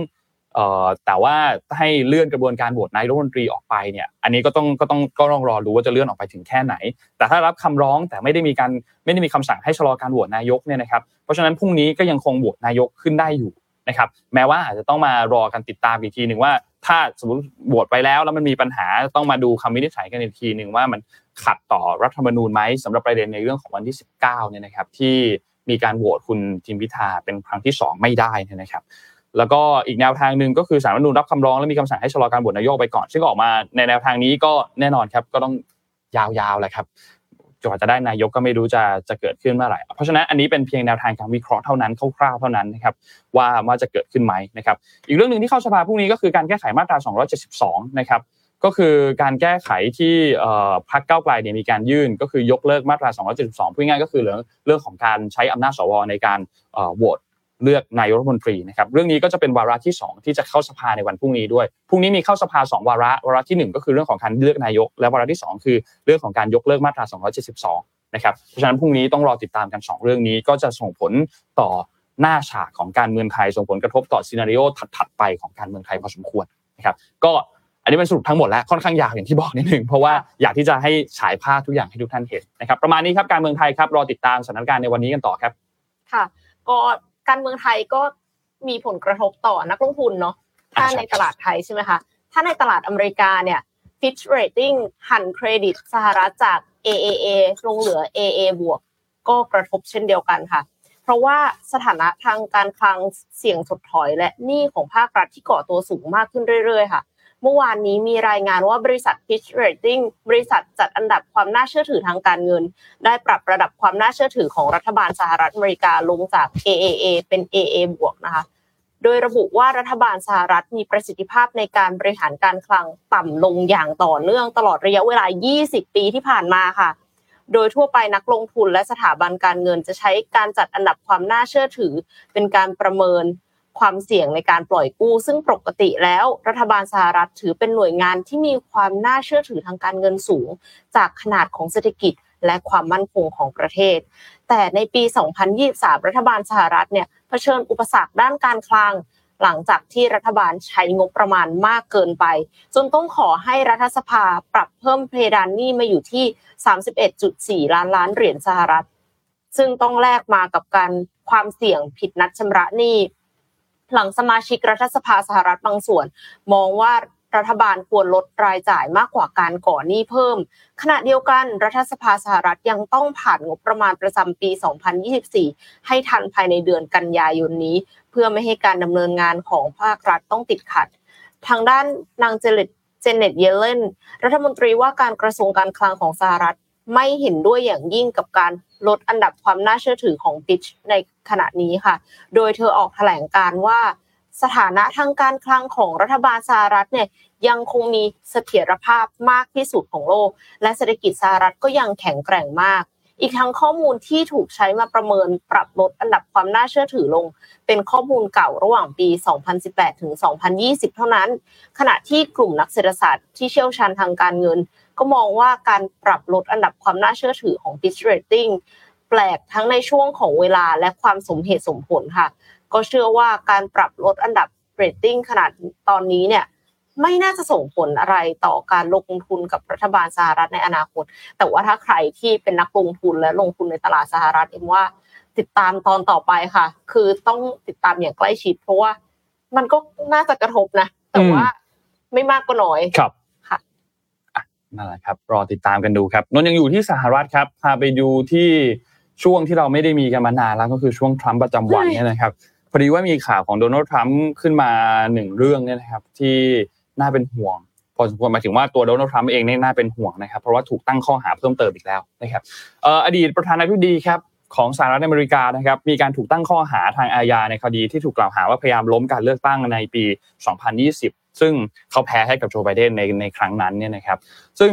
แต่ว่าให้เลื่อนกระบวนการโหวตนายรัฐมนตรีออกไปเนี่ย อันนี้ก็ต้องก็ต้องก็ต้องรอดูว่าจะเลื่อนออกไปถึงแค่ไหน แต่ถ้ารับคำร้องแต่ไม่ได้มีการไม่ได้มีคำสั่งให้ชะลอการโหวตนายกเนี่ยนะครับ เพราะฉะนั้นพรุ่งนี้ก็ยังคงโหวตนายกขึ้นได้อยู่นะครับ แม้ว่าอาจจะต้องมารอกันติดตามอีกทีหนึ่งว่า ถ้าสมมติโหวตไปแล้วแล้วมันมีปัญหาต้องมาดูคำวินิจฉัยกันอีกทีหนึ่งว่ามันขัดต่อรัฐธรรมนูญไหมสำหรับประเด็นในเรื่องของวันที่ 19เนี่ยนะครับที่มีการโหวตคุณทิมพิธาเป็นครั้งที่ 2 ไม่ได้นะครับ แล้วก็อีกแนวทางหนึ่งก็คือสารรัฐมนูลรับคำร้องและมีคำสั่งให้ชะลอการบวชนายกไปก่อน ซึ่งออกมาในแนวทางนี้ก็แน่นอนครับก็ต้องยาวๆแหละครับจนกว่าจะได้นายกก็ไม่รู้จะจะเกิดขึ้นเมื่อไหร่ เพราะฉะนั้นอันนี้เป็นเพียงแนวทางการวิเคราะห์เท่านั้นคร่าวๆเท่านั้นนะครับว่าว่าจะเกิดขึ้นไหมนะครับอีกเรื่องหนึ่งที่เข้าสภาพรุ่งนี้ก็คือการแก้ไขมาตรา 272 นะครับก็คือการแก้ไขที่พรรคเก้าไกลเนี่ยมีการยื่น ก็คือยกเลิกมาตรา 272พูดง่ายก็คือเรื่องเรื่องของการใช้อำนาจสวในการโหวต เลือกนายกรัฐมนตรีนะครับเรื่องนี้ก็จะเป็นวาระที่ 2 ที่จะเข้าสภาในวันพรุ่งนี้ด้วยพรุ่งนี้มีเข้าสภา 2 วาระวาระที่ 1 ก็คือเรื่องของการเลือกนายก และวาระที่ 2 คือเรื่องของการยกเลิกมาตรา 272 นะครับเพราะฉะนั้นพรุ่งนี้ต้องรอติดตามกัน 2 เรื่องนี้ก็จะส่งผลต่อหน้าฉากของการเมืองไทยส่งผลกระทบต่อซีนารีโอถัดๆไปของการเมืองไทยพอสมควรนะครับก็อันนี้เป็นสรุปทั้งหมดแล้วค่อนข้างยาวอย่างที่บอกนิดนึงเพราะว่าอยากที่จะให้ฉายภาพทุกอย่างให้ทุกท่านเห็นนะครับประมาณนี้ครับการเมืองไทยครับรอติดตามสถานการณ์ในวันนี้กันต่อครับค่ะก็ การเมืองไทยก็มีผลกระทบต่อนักลงทุนเนาะถ้าในตลาดไทยใช่ไหมคะถ้าในตลาดอเมริกาเนี่ย Fitch Rating หันเครดิตสหรัฐจาก AAA ลงเหลือ AA บวกก็กระทบเช่นเดียวกันค่ะ เพราะว่าสถานะทางการคลังเสี่ยงถดถอย และหนี้ของภาครัฐที่ก่อตัวสูงมากขึ้นเรื่อย ๆ ค่ะ เมื่อวานนี้มีรายงานว่าบริษัท Fitch Rating บริษัทจัดอันดับความน่าเชื่อถือทางการเงิน ได้ปรับระดับความน่าเชื่อถือของรัฐบาลสหรัฐอเมริกาลงจาก AAA เป็น AA บวกนะคะโดยระบุว่ารัฐบาลสหรัฐมีประสิทธิภาพในการบริหารการคลังต่ำลงอย่างต่อเนื่องตลอดระยะเวลา 20 ปีที่ผ่านมาค่ะ โดยทั่วไปนักลงทุนและสถาบันการเงินจะใช้การจัดอันดับความน่าเชื่อถือ เป็นการประเมิน ความเสี่ยงในการปล่อยกู้ ซึ่งปกติแล้วรัฐบาลสหรัฐถือเป็นหน่วยงานที่มีความน่าเชื่อถือทางการเงินสูง จากขนาดของเศรษฐกิจและความมั่นคงของประเทศ แต่ในปี 2023 รัฐบาลสหรัฐเนี่ยเผชิญอุปสรรคด้านการคลัง หลังจากที่รัฐบาลใช้งบประมาณมากเกินไป จนต้องขอให้รัฐสภาปรับเพิ่มเพดานหนี้มาอยู่ที่ 31.4 ล้านล้านเหรียญสหรัฐ ซึ่งต้องแลกมากับการความเสี่ยงผิดนัดชำระหนี้ หลังสมาชิกรัฐสภาสหรัฐบางส่วน มองว่ารัฐบาลควรลดรายจ่ายมากกว่าการก่อหนี้เพิ่ม ขณะเดียวกันรัฐสภาสหรัฐยังต้องผ่านงบประมาณประจำปี 2024 ให้ทันภายในเดือนกันยายนนี้ เพื่อไม่ให้การดำเนินงานของภาครัฐต้องติดขัด ทางด้านนางเจเลตเจเน็ตเยเลนรัฐมนตรีว่าการกระทรวงการคลังของสหรัฐ ไม่เห็นด้วยอย่างยิ่งกับการลดอันดับความน่าเชื่อถือของปิชในขณะนี้ค่ะ โดยเธอออกแถลงการว่า สถานะทางการคลังของรัฐบาลสหรัฐเนี่ยยังคงมีเสถียรภาพมากที่สุดของโลก และเศรษฐกิจสหรัฐก็ยังแข็งแกร่งมาก อีกทั้งข้อมูลที่ถูกใช้มาประเมินปรับลดอันดับความน่าเชื่อถือลง เป็นข้อมูลเก่าระหว่างปี 2018 ถึง 2020 เท่านั้น ขณะที่กลุ่มนักเศรษฐศาสตร์ที่เชี่ยวชาญทางการเงิน ก็มองว่าการปรับลดอันดับความน่าเชื่อถือของ Fitch Rating แปลกทั้งในช่วงของเวลาและความสมเหตุสมผลค่ะ ก็เชื่อว่าการปรับลดอันดับเรตติ้งขนาดตอนนี้เนี่ย ไม่น่าจะส่งผลอะไรต่อการลงทุนกับรัฐบาลสหรัฐในอนาคต แต่ว่าถ้าใครที่เป็นนักลงทุนและลงทุนในตลาดสหรัฐเอ็มว่าติดตามตอนต่อไปค่ะ คือต้องติดตามอย่างใกล้ชิดเพราะว่ามันก็น่าจะกระทบนะ แต่ว่าไม่มากก็น้อยครับค่ะนั่นแหละครับ รอติดตามกันดูครับนนยังอยู่ที่สหรัฐครับพาไปดูที่ช่วงที่เราไม่ได้มีกันมานานแล้วก็คือช่วงทรัมป์ประจำวันเนี่ยนะครับพอดีว่ามีข่าวของโดนัลด์ทรัมป์ขึ้นมาหนึ่งเรื่องเนี่ยนะครับ ที่ น่าเป็นห่วง พอสมควรหมายถึงว่าตัวโดนัลด์ทรัมป์เองเนี่ยน่าเป็นห่วงนะครับ เพราะว่าถูกตั้งข้อหาเพิ่มเติมอีกแล้วนะครับอดีตประธานาธิบดีครับของสหรัฐอเมริกานะครับมีการถูกตั้งข้อหาทางอาญาในคดีที่ถูกกล่าวหาว่าพยายามล้มการเลือกตั้งในปี 2020 ซึ่งเขาแพ้ให้กับโจไบเดนในในครั้งนั้นเนี่ยนะครับ ซึ่ง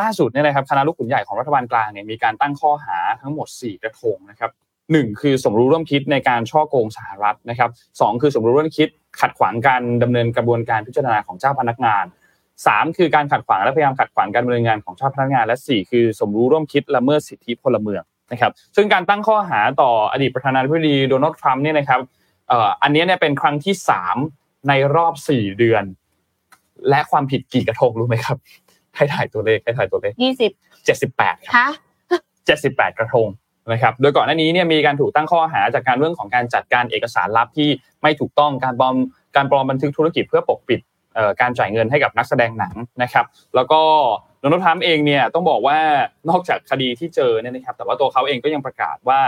ล่าสุดเนี่ยนะครับคณะลูกขุนใหญ่ของรัฐบาลกลางเนี่ยมีการตั้งข้อหาทั้งหมด 4 กระทงนะครับ หนึ่งคือสมรู้ร่วมคิดในการช่อโกงสหรัฐนะครับสองคือสมรู้ร่วมคิด ขัดขวางการดำเนินกระบวนการพิจารณาของเจ้าพนักงานสามคือการขัดขวางและพยายามขัดขวางการดำเนินงานของเจ้าพนักงาน และสี่คือสมรู้ร่วมคิดละเมิดสิทธิพลเมืองนะครับซึ่งการตั้งข้อหาต่ออดีตประธานาธิบดีโดนัลด์ทรัมป์เนี่ยนะครับอันนี้เนี่ยเป็นครั้งที่สามในรอบสี่เดือน และความผิดกี่กระทงรู้ไหมครับให้ถ่ายตัวเลขให้ถ่ายตัวเลขยี่สิบเจ็ดสิบแปดครับเจ็ดสิบแปดกระทง นะครับโดยก่อนหน้านี้เนี่ยมีการถูกตั้งข้อหาจากการเรื่องของการจัดการเอกสารลับที่ไม่ถูกต้องการปลอมการปลอมบันทึกธุรกิจเพื่อปกปิดการจ่ายเงินให้กับนักแสดงหนังนะครับ แล้วก็โดนัลด์ทรัมป์เองเนี่ยต้องบอกว่านอกจากคดีที่เจอเนี่ยนะครับ แต่ว่าตัวเขาเองก็ยังประกาศว่า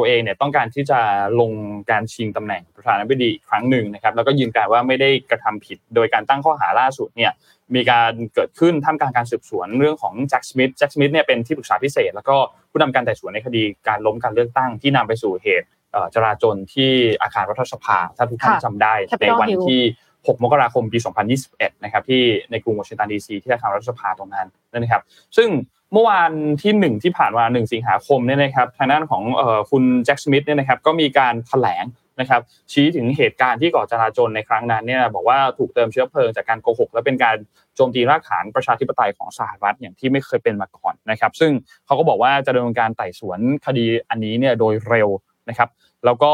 ตัวเองเนี่ยต้องการที่จะลงการชิงตำแหน่งประธานาธิบดีอีกครั้งหนึ่งนะครับ แล้วก็ยืนยันว่าไม่ได้กระทำผิด โดยการตั้งข้อหาล่าสุดเนี่ยมีการเกิดขึ้นท่ามกลางการสืบสวนเรื่องของแจ็คสมิธแจ็คสมิธเนี่ยเป็นที่ปรึกษาพิเศษ แล้วก็ผู้นำการไต่สวนในคดีการล้มการเลือกตั้งที่นำไปสู่เหตุจราจนที่อาคารรัฐสภาถ้าทุกท่านจำได้ในวันที่ 6 มกราคม ปี 2021 นะครับที่ในกรุงวอชิงตันดีซีที่อาคารรัฐสภาตรงนั้นนะครับ ซึ่ง เมื่อวานที่หนึ่งที่ผ่านมาหนึ่งสิงหาคมเนี่ยนะครับทางด้านของคุณแจ็คสมิธเนี่ยนะครับก็มีการแถลงนะครับชี้ถึงเหตุการณ์ที่ก่อจราจนในครั้งนั้นเนี่ยบอกว่าถูกเติมเชื้อเพลิงจากการโกหก และเป็นการโจมตีรากฐานประชาธิปไตยของสหรัฐอย่างที่ไม่เคยเป็นมาก่อนนะครับซึ่งเขาก็บอกว่าจะดำเนินการไต่สวนคดีอันนี้เนี่ยโดยเร็วนะครับแล้วก็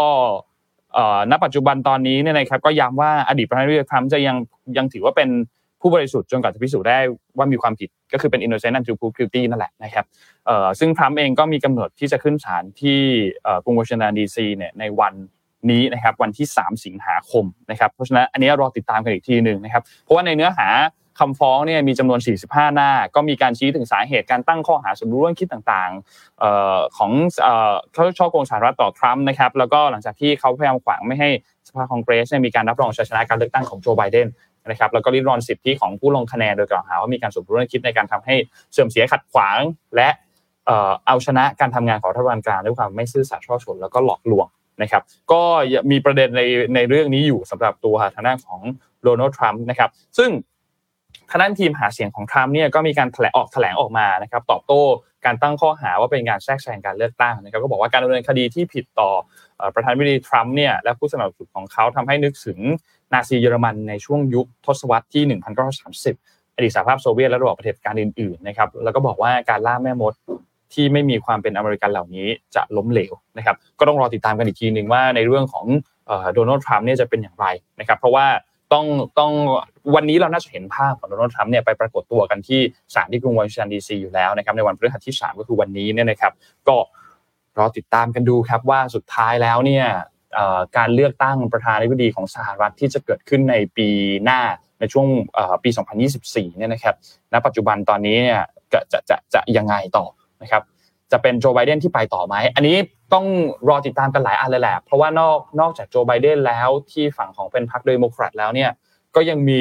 ณปัจจุบันตอนนี้เนี่ยนะครับก็ย้ำว่าอดีตประธานาธิบดีทรัมป์จะยังยังถือว่าเป็น ผู้บริสุทธิ์จนกว่าจะพิสูจน์ได้ว่ามีความผิดก็คือเป็น innocent until proved guilty นั่นแหละนะครับซึ่งทรัมป์เองก็มีกำหนดที่จะขึ้นศาลที่กรุงวอชิงตันดีซีเนี่ยในวันนี้นะครับวันที่ 3 สิงหาคมนะครับเพราะฉะนั้นอันนี้รอติดตามกันอีกทีหนึ่งนะครับเพราะว่าในเนื้อหาคำฟ้องเนี่ยมีจำนวน 45 หน้า ก็มีการชี้ถึงสาเหตุการตั้งข้อหาสมรู้ร่วมคิดต่างๆของเขาช่อโกงสหรัฐต่อทรัมป์นะครับแล้วก็หลังจากที่เขาพยายามขวางไม่ให้สภาคองเกรสมีการรับรองชัยชนะการเลือกตั้งของโจไบเดน นะครับแล้วก็ริดรอนสิทธิของผู้ลงคะแนนโดยกล่าวหาว่ามีการสมรู้ร่วมคิดในการทำให้เสื่อมเสียขัดขวาง และเอาชนะการทำงานของรัฐบาลกลางด้วยความไม่ซื่อสัตย์ช่อชนแล้วก็หลอกลวงนะครับ ก็มีประเด็นในในเรื่องนี้อยู่สำหรับตัวทางด้านของโดนัลด์ทรัมป์นะครับ ซึ่ง ทางด้านทีมหาเสียงของทรัมป์เนี่ยก็มีการแถลงออกแถลงออกมานะครับตอบโต้การตั้งข้อหาว่าเป็นการแทรกแซงการเลือกตั้งนะครับก็บอกว่าการดำเนินคดีที่ผิดต่อประธานาธิบดีทรัมป์เนี่ยและผู้สนับสนุนของเขาทำให้นึกถึงนาซีเยอรมันในช่วงยุคทศวรรษที่ 1930 อดีตสหภาพโซเวียตและระบอบประเทศการอื่นๆนะครับแล้วก็บอกว่าการล่าแม่มดที่ไม่มีความเป็นอเมริกันเหล่านี้จะล้มเหลวนะครับก็ต้องรอติดตามกันอีกทีหนึ่งว่าในเรื่องของโดนัลด์ทรัมป์เนี่ยจะเป็นอย่างไรนะครับเพราะว่าต้องต้อง วันนี้เราน่าจะเห็นภาพของโดนัลด์ทรัมป์เนี่ยไปปรากฏตัวกันที่ศาลที่กรุงวอชิงตันดีซีอยู่แล้วนะครับในวันพฤหัสที่ 3 ก็คือวันนี้เนี่ยนะครับก็รอติดตามกันดูครับว่าสุดท้ายแล้วเนี่ยการเลือกตั้งประธานาธิบดีของสหรัฐที่จะเกิดขึ้นในปีหน้าในช่วงปี 2024 เนี่ยนะครับ ณ ปัจจุบันตอนนี้เนี่ยจะจะจะจะยังไงต่อนะครับ จะเป็นโจไบเดนที่ไปต่อไหม อันนี้ต้องรอติดตามกันหลายอันเลยแหละ เพราะว่านอกนอกจากโจไบเดนแล้วที่ฝั่งของเป็นพรรคเดโมแครตแล้วเนี่ย ก็ยังมี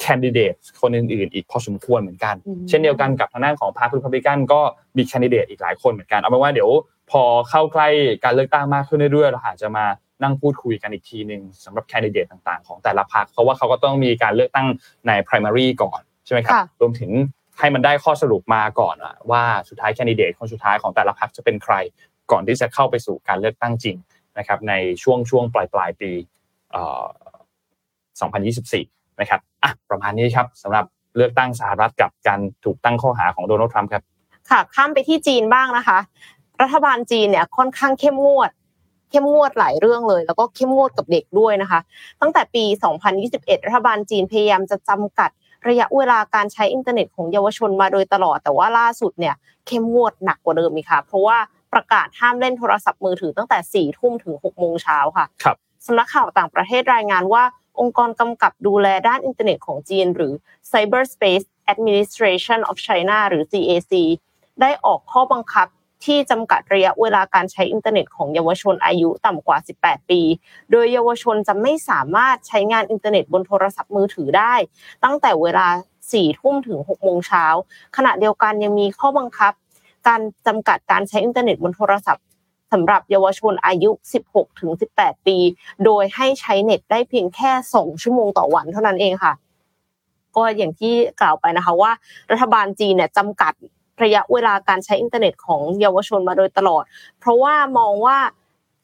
candidate คนอื่นๆ อีกพอสมควรเหมือนกัน เช่นเดียวกันกับทางด้านของพรรครีพับลิกันก็มี candidate อีกหลายคนเหมือนกัน เอาเป็นว่าเดี๋ยวพอเข้าใกล้การเลือกตั้งมากขึ้นเรื่อยๆเราอาจจะมานั่งพูดคุยกันอีกทีหนึ่งสำหรับ candidate ต่างๆ ของแต่ละพรรคเพราะว่าเขาก็ต้องมีการเลือกตั้งใน primary ก่อนใช่ไหมครับรวมถึงให้มันได้ข้อสรุปมาก่อนว่าสุดท้ายแคนดิเดตคนสุดท้ายของแต่ละพรรคจะเป็นใคร ก่อนที่จะเข้าไปสู่การเลือกตั้งจริงนะครับในช่วงช่วงปลายปลายปี 2024 นะครับอะประมาณนี้ครับสำหรับเลือกตั้งสหรัฐกับการถูกตั้งข้อหาของโดนัลด์ทรัมป์ครับค่ะข้ามไปที่จีนบ้างนะคะ รัฐบาลจีนเนี่ยค่อนข้างเข้มงวด เข้มงวดหลายเรื่องเลย แล้วก็เข้มงวดกับเด็กด้วยนะคะ ตั้งแต่ปี 2021 รัฐบาลจีนพยายามจะจำกัดระยะเวลาการใช้อินเทอร์เน็ตของเยาวชนมาโดยตลอด แต่ว่าล่าสุดเนี่ยเข้มงวดหนักกว่าเดิมอีกค่ะ เพราะว่าประกาศห้ามเล่นโทรศัพท์มือถือตั้งแต่4ี่ทุ่มถึง6กโมงเช้าค่ะครับสำนักข่าวต่างประเทศรายงานว่า องค์กรกำกับดูแลด้านอินเทอร์เน็ตของจีน หรือ Cyberspace Administration of China หรือ CAC ได้ออกข้อบังคับที่จำกัดระยะเวลาการใช้อินเทอร์เน็ตของเยาวชนอายุต่ำกว่า 18 ปี โดยเยาวชนจะไม่สามารถใช้งานอินเทอร์เน็ตบนโทรศัพท์มือถือได้ ตั้งแต่เวลา 4 ทุ่มถึง 6 โมงเช้า ขณะเดียวกันยังมีข้อบังคับ การจำกัดการใช้อินเทอร์เน็ตบนโทรศัพท์ สำหรับเยาวชนอายุ 16-18 ปี โดยให้ใช้เน็ตได้เพียงแค่ 2 ชั่วโมงต่อวันเท่านั้นเองค่ะ ก็อย่างที่กล่าวไปนะคะว่า รัฐบาลจีนเนี่ยจำกัดระยะเวลาการใช้อินเทอร์เน็ตของเยาวชนมาโดยตลอด เพราะว่ามองว่า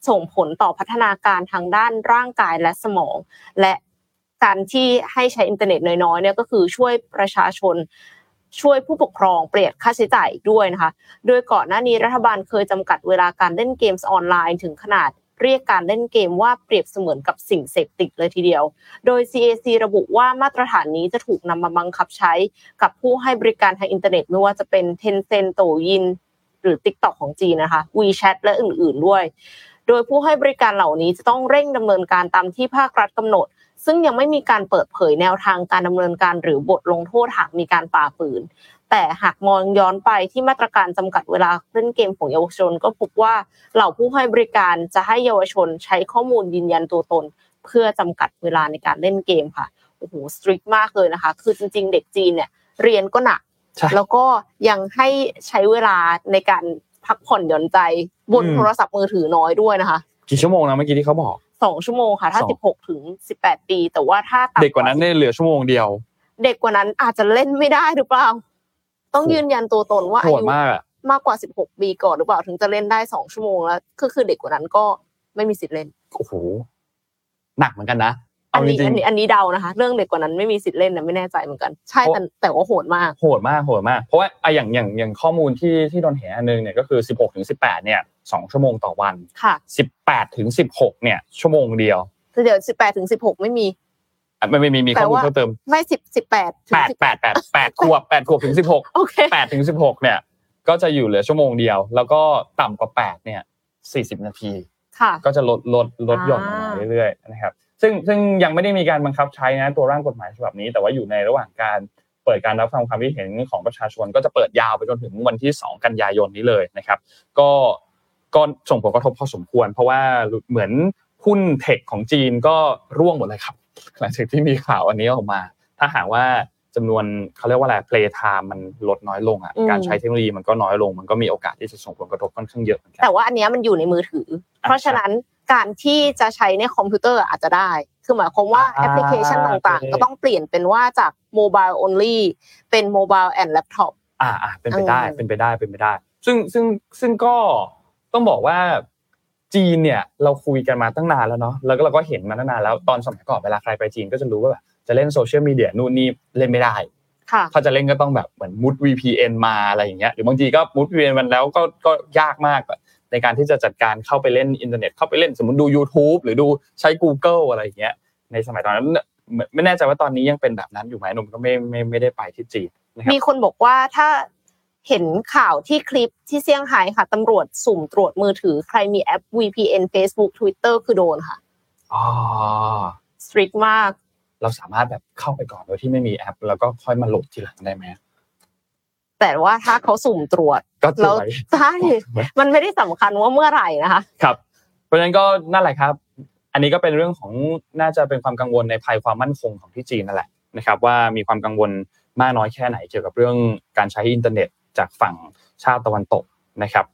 ส่งผลต่อพัฒนาการทางด้านร่างกายและสมอง และการที่ให้ใช้อินเทอร์เน็ตน้อยๆเนี่ยก็คือช่วยประชาชน ช่วยผู้ปกครองเปลี่ยนค่าใช้จ่ายด้วยนะคะ โดยก่อนหน้านี้รัฐบาลเคยจำกัดเวลาการเล่นเกมส์ออนไลน์ถึงขนาดเรียกการเล่นเกมว่าเปรียบเสมือนกับสิ่งเสพติดเลยทีเดียว โดย CAC ระบุว่ามาตรฐานนี้จะถูกนำมาบังคับใช้กับผู้ให้บริการทางอินเทอร์เน็ต ไม่ว่าจะเป็น Tencent โตยิน หรือ TikTok ของจีนนะคะ WeChat และอื่นๆด้วย โดยผู้ให้บริการเหล่านี้จะต้องเร่งดำเนินการตามที่ภาครัฐกำหนด ซึ่งยังไม่มีการเปิดเผยแนวทางการดำเนินการหรือบทลงโทษหากมีการฝ่าฝืน แต่หากมองย้อนไปที่มาตรการจำกัดเวลาเล่นเกมของเยาวชน ก็พบว่าเหล่าผู้ให้บริการจะให้เยาวชนใช้ข้อมูลยืนยันตัวตน เพื่อจำกัดเวลาในการเล่นเกมค่ะโอ้โหสตรีทมากเลยนะคะ คือจริง ๆ เด็กจีนเนี่ยเรียนก็หนักแล้วก็ยังให้ใช้เวลาในการพักผ่อนหย่อนใจบนโทรศัพท์มือถือน้อยด้วยนะคะ กี่ชั่วโมงนะเมื่อกี้ที่เขาบอก สองชั่วโมงค่ะ ถ้าสองสิบหกถึงสิบแปดปี แต่ว่าถ้าต่ำเด็กกว่านั้นเนี่ยเหลือชั่วโมงเดียว เด็กกว่านั้นอาจจะเล่นไม่ได้หรือเปล่า ต้องยืนยันตัวตนว่าโหอาดยุมากอะมากกว่าสิบหกปีก่อนหรือเปล่าถึงจะเล่นได้สองชั่วโมงแล้วก็คือเด็กกว่านั้นก็ไม่มีสิทธิ์เล่นโอ้โหหนักเหมือนกันนะอัเอานจนี้ริอังนนี้อันนี้เดานะคะ เรื่องเด็กกว่านั้นไม่มีสิทธิ์เล่นนะไม่แน่ใจเหมือนกัน ใช่เพราะแต่แต่ว่าโหดมากๆโหดมากโหดมาก เพราะว่าอะอย่างอย่างอย่างข้อมูลที่ที่โดนเห็นอันนึงเนี่ยก็คือ16ถึง18เนี่ย สองชั่วโมงต่อวันค่ะ18ถึง16 เนี่ย ชั่วโมงเดียวคือเดี๋ยวสิบแปดถึงสิบหกไม่มีอะไม่ไม่มีมีข้อมูลแปลว่าเพิ่มเติมไม่สิบสิบแปดถึงแปดสิบแปดแปดแปดขวบแปดขวบถึงสิบหกโอเคแปดถึงสิบหกเนี่ย ก็จะอยู่เหลือชั่วโมงเดียว แล้วก็ต่ำกว่าแปดเนี่ยสี่สิบนาทีค่ะก็จะลดลดลดหย่อนลงอ่ามาเรื่อยๆนะครับซึ่งซึ่งยังไม่ได้มีการบังคับใช้นะตัวร่างกฎหมายฉบับนี้ แต่ว่าอยู่ในระหว่างการเปิดการรับฟังความคิดเห็นของประชาชน ก็จะเปิดยาวไปจนถึงวันที่ 2 กันยายนนี้เลยนะครับ ก็ ก็ส่งผลกระทบพอสมควร เพราะว่าเหมือนหุ้นเทคของจีนก็ร่วงหมดเลยครับ หลังจากที่มีข่าวอันนี้ออกมา ถ้าหากว่าจำนวนเขาเรียกว่าอะไร play time มันลดน้อยลงอะอืมการใช้เทคโนโลยีมันก็น้อยลง มันก็มีโอกาสที่จะส่งผลกระทบค่อนข้างเยอะเหมือนกันแต่ว่าอันเนี้ยมันอยู่ในมือถืออะเพราะฉะนั้นการที่จะใช้ในคอมพิวเตอร์อาจจะได้ คือหมายความว่าอ่าแอปพลิเคชันต่างโอเคๆก็ต้องเปลี่ยนเป็นว่าจากโมบาย only เป็น mobile and laptopอ่าอ่าเป็นไปได้เออเป็นไปได้เป็นไปได้ ซึ่งซึ่งซึ่งก็ ต้องบอกว่าจีนเนี่ยเราคุยกันมาตั้งนานแล้วเนาะแล้วก็เราก็เห็นมาตั้งนานแล้วตอนสมัยก่อนเวลาใครไปจีนก็จะรู้ว่าแบบจะเล่นโซเชียลมีเดียนู่นนี่เล่นไม่ได้ค่ะถ้าจะเล่นก็ต้องแบบเหมือนมุด VPN มาอะไรอย่างเงี้ยหรือบางทีก็มุด VPN มันแล้วก็ก็ยากมากอะในการที่จะจัดการเข้าไปเล่นอินเทอร์เน็ตเข้าไปเล่นสมมติดู YouTube หรือดูใช้ Google อะไรอย่างเงี้ยในสมัยตอนนั้นไม่ไม่แน่ใจว่าตอนนี้ยังเป็นแบบนั้นอยู่ไหมหนุ่มก็ไม่ไม่ไม่ได้ไปที่จีนนะครับมีคนบอกว่าถ้า เห็นข่าวที่คลิปที่เซี่ยงไฮ้ค่ะตำรวจสุ่มตรวจมือถือ ใครมีแอป VPN Facebook Twitter คือโดนค่ะอ๋อ strict มาก เราสามารถแบบเข้าไปก่อนโดยที่ไม่มีแอป แล้วก็ค่อยมาโหลดทีหลังได้ไหมแต่ว่าถ้าเขาสุ่มตรวจก็สแล้ววยใช่มันไม่ได้สำคัญว่าเมื่อไหร่นะคะ ครับ เพราะฉะนั้นก็นั่นแหละครับ อันนี้ก็เป็นเรื่องของน่าจะเป็นความกังวลในภัยความมั่นคงของที่จีนนั่นแหละนะครับ ว่ามีความกังวลมากน้อยแค่ไหนเกี่ยวกับเรื่องการใช้อินเทอร์เน็ต จากฝั่งชาติตะวันตกนะครับ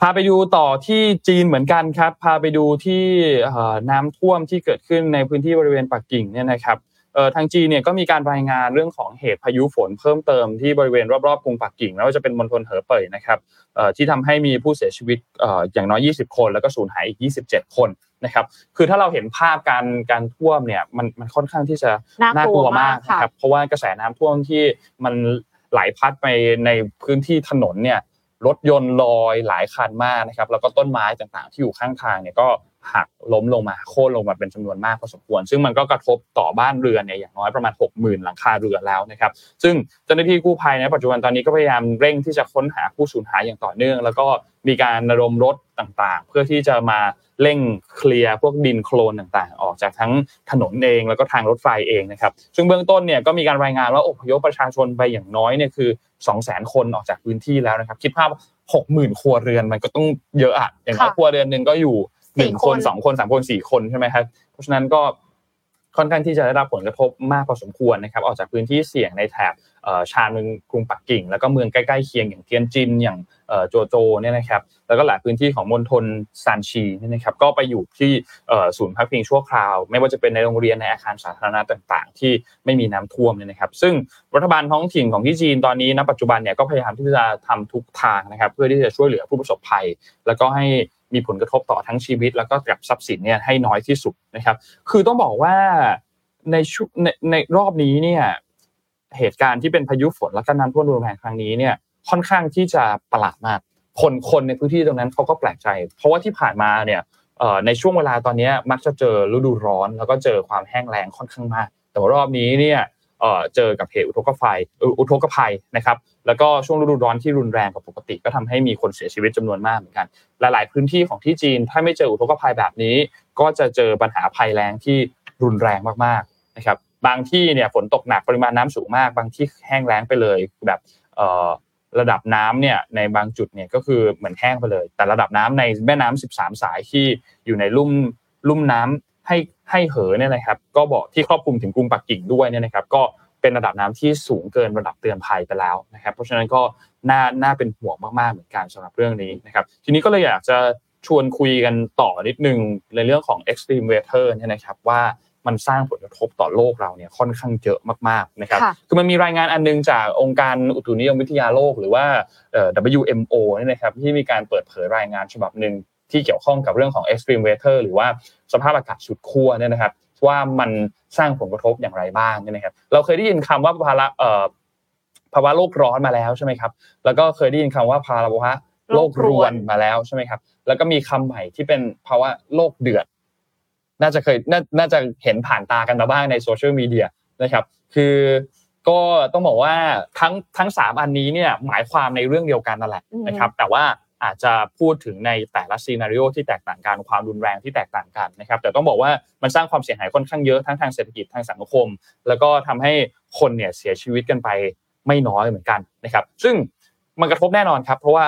พาไปดูต่อที่จีนเหมือนกันครับ พาไปดูที่เอ่อน้ำท่วมที่เกิดขึ้นในพื้นที่บริเวณปักกิ่งเนี่ยนะครับเอ่อทางจีนเนี่ยก็มีการรายงานเรื่องของเหตุพายุฝนเพิ่มเติมที่บริเวณรอบๆกรุงปักกิ่งไม่ว่าจะเป็นมณฑลเหอเป่ยนะครับเอ่อที่ทำให้มีผู้เสียชีวิตเอ่ออย่างน้อย 20 คน แล้วก็สูญหายอีก 27 คนนะครับ คือถ้าเราเห็นภาพการการท่วมเนี่ยมันมันค่อนข้างที่จะน่ากลัวมากค่ะนะครับเพราะว่ากระแสน้ำท่วมที่มัน ไหลพัดไปในพื้นที่ถนนเนี่ยรถยนต์ลอยหลายคันมากนะครับแล้วก็ต้นไม้ต่างๆ ที่อยู่ข้างทางเนี่ยก็ หักล้มลงมาโค่นลงมาเป็นจำนวนมากพอสมควร ซึ่งมันก็กระทบต่อบ้านเรือนเนี่ยอย่างน้อยประมาณ 60,000 หลังคาเรือนแล้วนะครับ ซึ่งเจ้าหน้าที่กู้ภัยในปัจจุบันตอนนี้ก็พยายามเร่งที่จะค้นหาผู้สูญหายอย่างต่อเนื่อง แล้วก็มีการระดมรถต่างๆ เพื่อที่จะมาเร่งเคลียร์พวกดินโคลนต่างๆ ออกจากทั้งถนนเองแล้วก็ทางรถไฟเองนะครับ ซึ่งเบื้องต้นเนี่ยก็มีการรายงานว่าอพยพประชาชนไปอย่างน้อยเนี่ยคือ 200,000 คนออกจากพื้นที่แล้วนะครับ คิดภาพ 60,000 ครัวเรือนมันก็ต้องเยอะอะอย่างน้อยครัวเรือนหนึ่งก็อยู่ หนึ่งสี่คคนนสองคนสามคนสี่คนใช่ไหมครับเพราะฉะนั้นก็ค่อนข้างที่จะได้รับผลกระทบมากพอสมควรนะครับ ออกจากพื้นที่เสี่ยงในแถบเอ่อชานเมืองกรุงปักกิ่ง แล้วก็เมืองใกล้ๆเคียงอย่างเทียนจินอย่างเอ่อโจโจเนี่ยนะครับแล้วก็หลายพื้นที่ของมณฑลซานชีเนี่ยนะครับก็ไปอยู่ที่เอ่อศูนย์พักพิงชั่วคราว ไม่ว่าจะเป็นในโรงเรียนในอาคารสาธารณะต่างๆ ที่ไม่มีน้ำท่วมเนี่ยนะครับ ซึ่งรัฐบาลท้องถิ่นของที่จีนตอนนี้ณปัจจุบันเนี่ยก็พยายามที่จะทำทุกทางนะครับ เพื่อที่จะช่วยเหลือผู้ประสบภัย แล้วก็ให้ มีผลกระทบต่อทั้งชีวิต แล้วก็กับทรัพย์สินเนี่ยให้น้อยที่สุดนะครับ คือต้องบอกว่าในชุในในรอบนี้เนี่ยเหตุการณ์ที่เป็นพายุฝนและก็น้ำท่วมรุนแรงครั้งนี้เนี่ยค่อนข้างที่จะประหลาดมาก คนคนในพื้นที่ตรงนั้นเขาก็แปลกใจ เพราะว่าที่ผ่านมาเนี่ยในช่วงเวลาตอนนี้มักจะเจอฤดูร้อน แล้วก็เจอความแห้งแล้งค่อนข้างมาก แต่ว่ารอบนี้เนี่ย เอ่อเจอกับเหตุอุทกภัยอุทกภัยนะครับแล้วก็ช่วงฤดูร้อนที่รุนแรงกว่าปกติ ก็ทำให้มีคนเสียชีวิตจำนวนมากเหมือนกัน หลาย ๆ พื้นที่ของที่จีน ถ้าไม่เจออุทกภัยแบบนี้ ก็จะเจอปัญหาภัยแล้งที่รุนแรงมากๆนะครับบางที่เนี่ยฝนตกหนักปริมาณน้ำสูงมาก บางที่แห้งแล้งไปเลยแบบเอ่อระดับน้ำเนี่ยในบางจุดเนี่ยก็คือเหมือนแห้งไปเลย แต่ระดับน้ำในแม่น้ำ13 สายที่อยู่ในลุ่มลุ่มน้ำให้ ให้เหอเนี่ยนะครับ ก็บอกที่ครอบคลุมถึงกรุงปักกิ่งด้วยเนี่ยนะครับ ก็เป็นระดับน้ำที่สูงเกินระดับเตือนภัยไปแล้วนะครับ เพราะฉะนั้นก็น่าน่าเป็นห่วงมากๆเหมือนกันสำหรับเรื่องนี้นะครับ ทีนี้ก็เลยอยากจะชวนคุยกันต่อนิดนึงในเรื่องของ extreme weather เนี่ยนะครับว่ามันสร้างผลกระทบต่อโลกเราเนี่ยค่อนข้างเยอะมากๆนะครับค่ะคือมันมีรายงานอันนึงจากองค์การอุตุนิยมวิทยาโลก หรือว่าเอ่อ WMO เนี่ยนะครับที่มีการเปิดเผยรายงานฉบับหนึ่ง ที่เกี่ยวข้องกับเรื่องของ extreme weather หรือว่าสภาพอากาศสุดขั้วเนี่ยนะครับ ว่ามันสร้างผลกระทบอย่างไรบ้างเนี่ยนะครับ เราเคยได้ยินคำว่าภาวะเอ่อภาวะโลกร้อนมาแล้วใช่ไหมครับ แล้วก็เคยได้ยินคำว่าภาวะโลกรวนมาแล้วใช่ไหมครับ แล้วก็มีคำใหม่ที่เป็นภาวะโลกเดือด น่าจะเคยน,น่าจะเห็นผ่านตากันมาบ้างในโซเชียลมีเดียนะครับ คือก็ต้องบอกว่าทั้งทั้งสามอันนี้เนี่ยหมายความในเรื่องเดียวกันนั่นแหละนะครับ แต่ว่า อาจจะพูดถึงในแต่ละซีนารีโอที่แตกต่างกันความรุนแรงที่แตกต่างกันนะครับ แต่ต้องบอกว่ามันสร้างความเสียหายค่อนข้างเยอะทั้งทางเศรษฐกิจทางสังคม แล้วก็ทำให้คนเนี่ยเสียชีวิตกันไปไม่น้อยเหมือนกันนะครับ ซึ่งมันกระทบแน่นอนครับเพราะว่า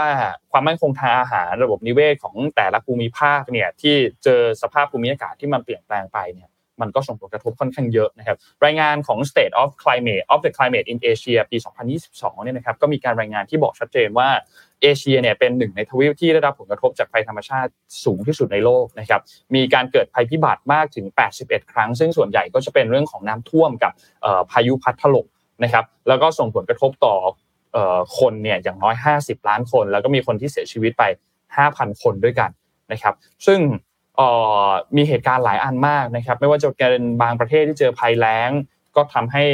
ความมั่นคงทางอาหารระบบนิเวศของแต่ละภูมิภาคเนี่ยที่เจอสภาพภูมิอากาศที่มันเปลี่ยนแปลงไปเนี่ยมันก็ส่งผลกระทบค่อนข้างเยอะนะครับ รายงานของ State of Climate of the Climate in Asia ปี 2022 เนี่ยนะครับ ก็มีการรายงานที่บอกชัดเจนว่า เอเชียเนี่ยเป็นหนึ่งในทวีปที่ได้รับผลกระทบจากภัยธรรมชาติสูงที่สุดในโลกนะครับ มีการเกิดภัยพิบัติมากถึง 81 ครั้ง ซึ่งส่วนใหญ่ก็จะเป็นเรื่องของน้ำท่วมกับพายุพัดถล่มนะครับ แล้วก็ส่งผลกระทบต่อคนเนี่ยอย่างน้อย 50 ล้านคน แล้วก็มีคนที่เสียชีวิตไป 5,000 คนด้วยกันนะครับ ซึ่งมีเหตุการณ์หลายอันมากนะครับ ไม่ว่าจะเป็นบางประเทศที่เจอภัยแล้ง ก็ทำให้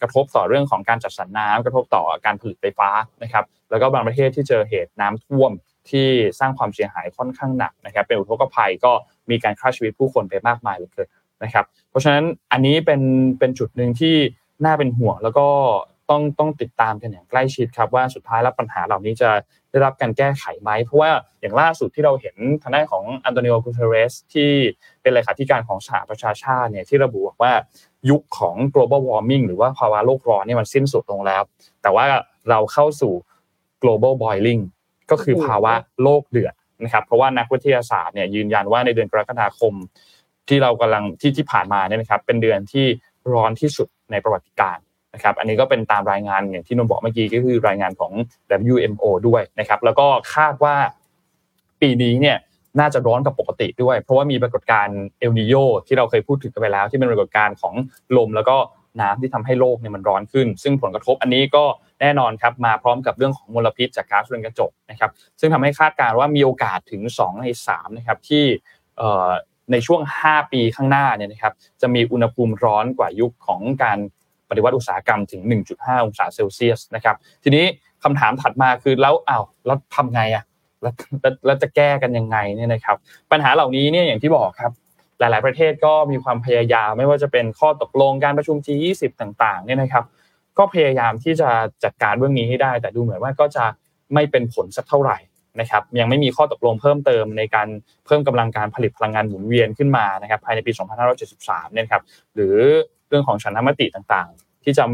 กระทบต่อเรื่องของการจัดสรรน้ำกระทบต่อการผลิตไฟฟ้านะครับ แล้วก็บางประเทศที่เจอเหตุน้ำท่วมที่สร้างความเสียหายค่อนข้างหนักนะครับเป็นอุทกภัยก็มีการฆ่าชีวิตผู้คนไปมากมายเลือเกินนะครับ เพราะฉะนั้นอันนี้เป็นเป็นจุดหนึ่งที่น่าเป็นห่วงแล้วก็ต้องต้องติดตามกันอย่างใกล้ชิดครับว่าสุดท้ายแล้วปัญหาเหล่านี้จะได้รับการแก้ไขไหม เพราะว่าอย่างล่าสุดที่เราเห็นทางด้านของอันโตนิโอกูเทเรสที่เป็นเลขาธิการของสหประชาชาติเนี่ยที่ระบุบอกว่ายุคของ global warming หรือว่าภาวะโลกร้อนเนี่ยมันสิ้นสุดลงแล้ว แต่ว่าเราเข้าสู่ global boiling ก็คือภาวะโลกเดือดนะครับเพราะว่านักวิทยาศาสตร์เนี่ยยืนยันว่าในเดือนกรกฎาคม ที่เรากำลังที่ที่ผ่านมาเนี่ยนะครับเป็นเดือนที่ร้อนที่สุดในประวัติการนะครับอันนี้ก็เป็นตามรายงานอย่างที่นนท์บอกเมื่อกี้ก็คือรายงานของ WMO ด้วยนะครับแล้วก็คาดว่าปีนี้เนี่ยน่าจะร้อนกว่าปกติด้วย เพราะว่ามีปรากฏการณ์เอลนิโยที่เราเคยพูดถึงกันไปแล้ว ที่เป็นปรากฏการณ์ของลมแล้วก็น้ำที่ทำให้โลกเนี่ยมันร้อนขึ้น ซึ่งผลกระทบอันนี้ก็ แน่นอนครับมาพร้อมกับเรื่องของมลพิษจากก๊าซเรือนกระจกนะครับซึ่งทำให้คาดการณ์ว่ามีโอกาสถึง 2 ใน3นะครับที่ในช่วง 5 ปีข้างหน้าเนี่ยนะครับจะมีอุณหภูมิร้อนกว่ายุคของการปฏิวัติอุตสาหกรรมถึง 1.5 องศาเซลเซียสนะครับทีนี้คำถามถัดมาคือแล้วอ้าวแล้วทำไงอะแล้วแล้วแล้วจะแก้กันยังไงเนี่ยนะครับปัญหาเหล่านี้เนี่ยอย่างที่บอกครับหลาย ๆ ประเทศก็มีความพยายามไม่ว่าจะเป็นข้อตกลงการประชุม G20 ต่าง ๆ เนี่ยนะครับ ก็พยายามที่จะจัดการเรื่องนี้ให้ได้ แต่ดูเหมือนว่าก็จะไม่เป็นผลสักเท่าไหร่นะครับยังไม่มีข้อตกลงเพิ่มเติมในการเพิ่มกำลังการผลิตพลังงานหมุนเวียนขึ้นมานะครับภายในปี 2573 เนี่ยครับหรือเรื่องของฉันทามติต่างๆ ที่จะ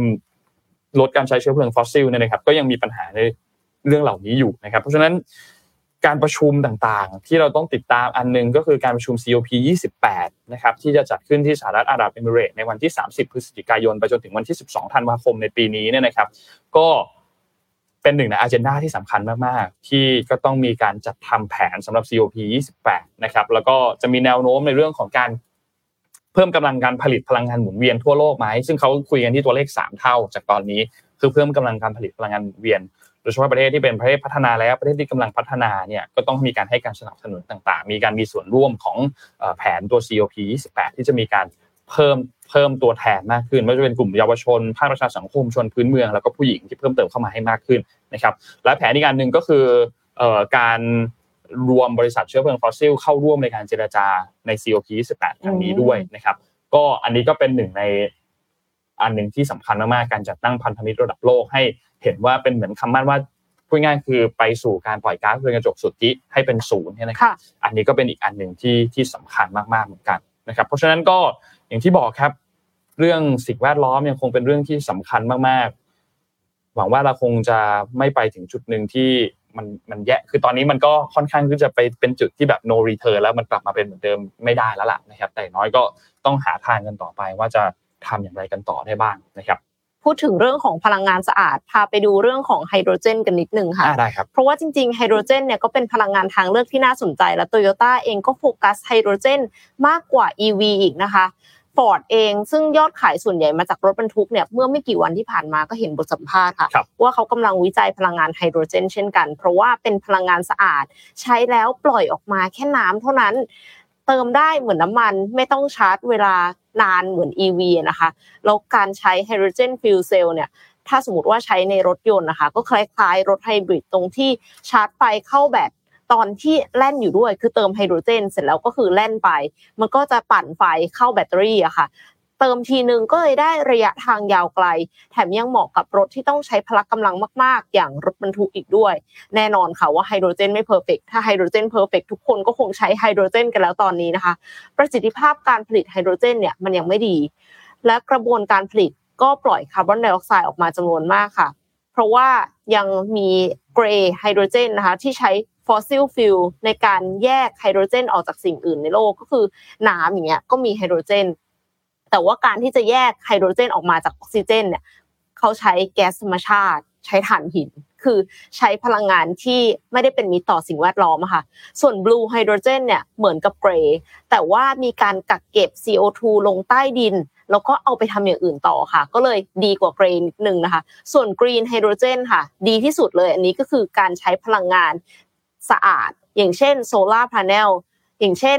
ลดการใช้เชื้อเพลิงฟอสซิลเนี่ยนะครับก็ยังมีปัญหาในเรื่องเหล่านี้อยู่นะครับ เพราะฉะนั้น การประชุมต่างๆ ที่เราต้องติดตามอันหนึงก็คือการประชุม COP 28 นะครับที่จะจัดขึ้นที่สหรัฐอาหรับเอมิเรตส์ในวันที่ 30 พฤศจิกายนไปจนถึงวันที่ 12 ธันวาคมในปีนี้เนี่ยนะครับ ก็เป็นหนึ่งในอ g e n d a ที่สำคัญมากๆ ที่ก็ต้องมีการจัดทำแผนสำหรับ COP 28 นะครับแล้วก็จะมีแนวโน้มในเรื่องของการเพิ่มกำลังการผลิตพลังงานหมุนเวียนทั่วโลกไหมซึ่งเขาคุยกันที่ตัวเลข 3 เท่าจากตอนนี้ คือเพิ่มกำลังการผลิตพลังงานหมุนเวียน โดยเฉพาะประเทศที่เป็นประเทศพัฒนาแล้วประเทศที่กำลังพัฒนาเนี่ยก็ต้องมีการให้การสนับสนุนต่างๆ มีการมีส่วนร่วมของแผนตัว COP 28 ที่จะมีการเพิ่มเพิ่มตัวแทนมากขึ้นไม่ว่าจะเป็นกลุ่มเยาวชนภาคประชาสังคมชนพื้นเมือง แล้วก็ผู้หญิงที่เพิ่มเติมเข้ามาให้มากขึ้นนะครับและแผนอีกอันหนึ่งก็คือเอ่อการรวมบริษัทเชื้อเพลิงฟอสซิลเข้าร่วมในการเจรจาใน COP 28ครั้งนี้ด้วยนะครับก็อันนี้ก็เป็นหนึ่งใน อันหนึ่งที่สำคัญมากๆการจัดตั้งพันธมิตรระดับโลกให้เห็นว่าเป็นเหมือนคำมั่นว่าพูดง่ายๆคือไปสู่การปล่อยก๊าซเรือนกระจกสุทธิให้เป็นศูนย์เนี่ยนะครับค่ะอันนี้ก็เป็นอีกอันหนึ่งที่ที่สำคัญมากๆเหมือนกันนะครับ เพราะฉะนั้นก็อย่างที่บอกครับ เรื่องสิ่งแวดล้อมยังคงเป็นเรื่องที่สำคัญมากๆ หวังว่าเราคงจะไม่ไปถึงจุดหนึ่งที่มันมันแย่คือตอนนี้มันก็ค่อนข้างที่จะไปเป็นจุดที่แบบ no return แล้วมันกลับมาเป็นเหมือนเดิมไม่ได้แล้วล่ะนะครับ แต่น้อยก็ต้องหาทางกันต่อไปว่าจะ ทำอย่างไรกันต่อได้บ้างนะครับพูดถึงเรื่องของพลังงานสะอาด พาไปดูเรื่องของไฮโดรเจนกันนิดนึงค่ะอ่าได้ครับเพราะว่าจริงๆไฮโดรเจนเนี่ยก็เป็นพลังงานทางเลือกที่น่าสนใจ และโตโยต้าเองก็โฟกัสไฮโดรเจนมากกว่า EV อีกนะคะฟอร์ดเองซึ่งยอดขายส่วนใหญ่มาจากรถบรรทุกเนี่ยเมื่อไม่กี่วันที่ผ่านมาก็เห็นบทสัมภาษณ์ค่ะครับว่าเขากำลังวิจัยพลังงานไฮโดรเจน เช่นกัน เพราะว่าเป็นพลังงานสะอาด ใช้แล้วปล่อยออกมาแค่น้ำเท่านั้นเติมได้เหมือนน้ำมันไม่ต้องชาร์จเวลา นานเหมือน EV นะคะ แล้วการใช้ไฮโดรเจน fuel cell เนี่ยถ้าสมมติว่าใช้ในรถยนต์นะคะ ก็คล้ายๆ รถไฮบริดตรงที่ชาร์จไฟเข้าแบตตอนที่แล่นอยู่ด้วยคือเติมไฮโดรเจน เสร็จแล้วก็คือแล่นไป มันก็จะปั่นไฟเข้าแบตเตอรี่อะค่ะ เติมทีนึงก็เลยได้ระยะทางยาวไกล แถมยังเหมาะกับรถที่ต้องใช้พละกำลังมาก ๆ อย่างรถบรรทุกอีกด้วย แน่นอนค่ะว่าไฮโดรเจนไม่ perfect ถ้าไฮโดรเจน perfect ทุกคนก็คงใช้ไฮโดรเจนกันแล้วตอนนี้นะคะ ประสิทธิภาพการผลิตไฮโดรเจนเนี่ยมันยังไม่ดี และกระบวนการผลิตก็ปล่อยคาร์บอนไดออกไซด์ออกมาจำนวนมากค่ะ เพราะว่ายังมี grey hydrogen นะคะที่ใช้ fossil fuel ในการแยกไฮโดรเจนออกจากสิ่งอื่นในโลกก็คือน้ำอย่างเงี้ยก็มีไฮโดรเจน แต่ว่าการที่จะแยกไฮโดรเจนออกมาจากออกซิเจนเนี่ยเขาใช้แก๊สธรรมชาติ ใช้ถ่านหิน คือใช้พลังงานที่ไม่ได้เป็นมิตรต่อสิ่งแวดล้อมค่ะ ส่วน blue hydrogen เนี่ยเหมือนกับ grey แต่ว่ามีการกักเก็บ CO2 ลงใต้ดินแล้วก็เอาไปทำอย่างอื่นต่อค่ะ ก็เลยดีกว่า grey นิดนึงนะคะ ส่วน green hydrogen ค่ะ ดีที่สุดเลย อันนี้ก็คือการใช้พลังงานสะอาด อย่างเช่น solar panel อย่างเช่น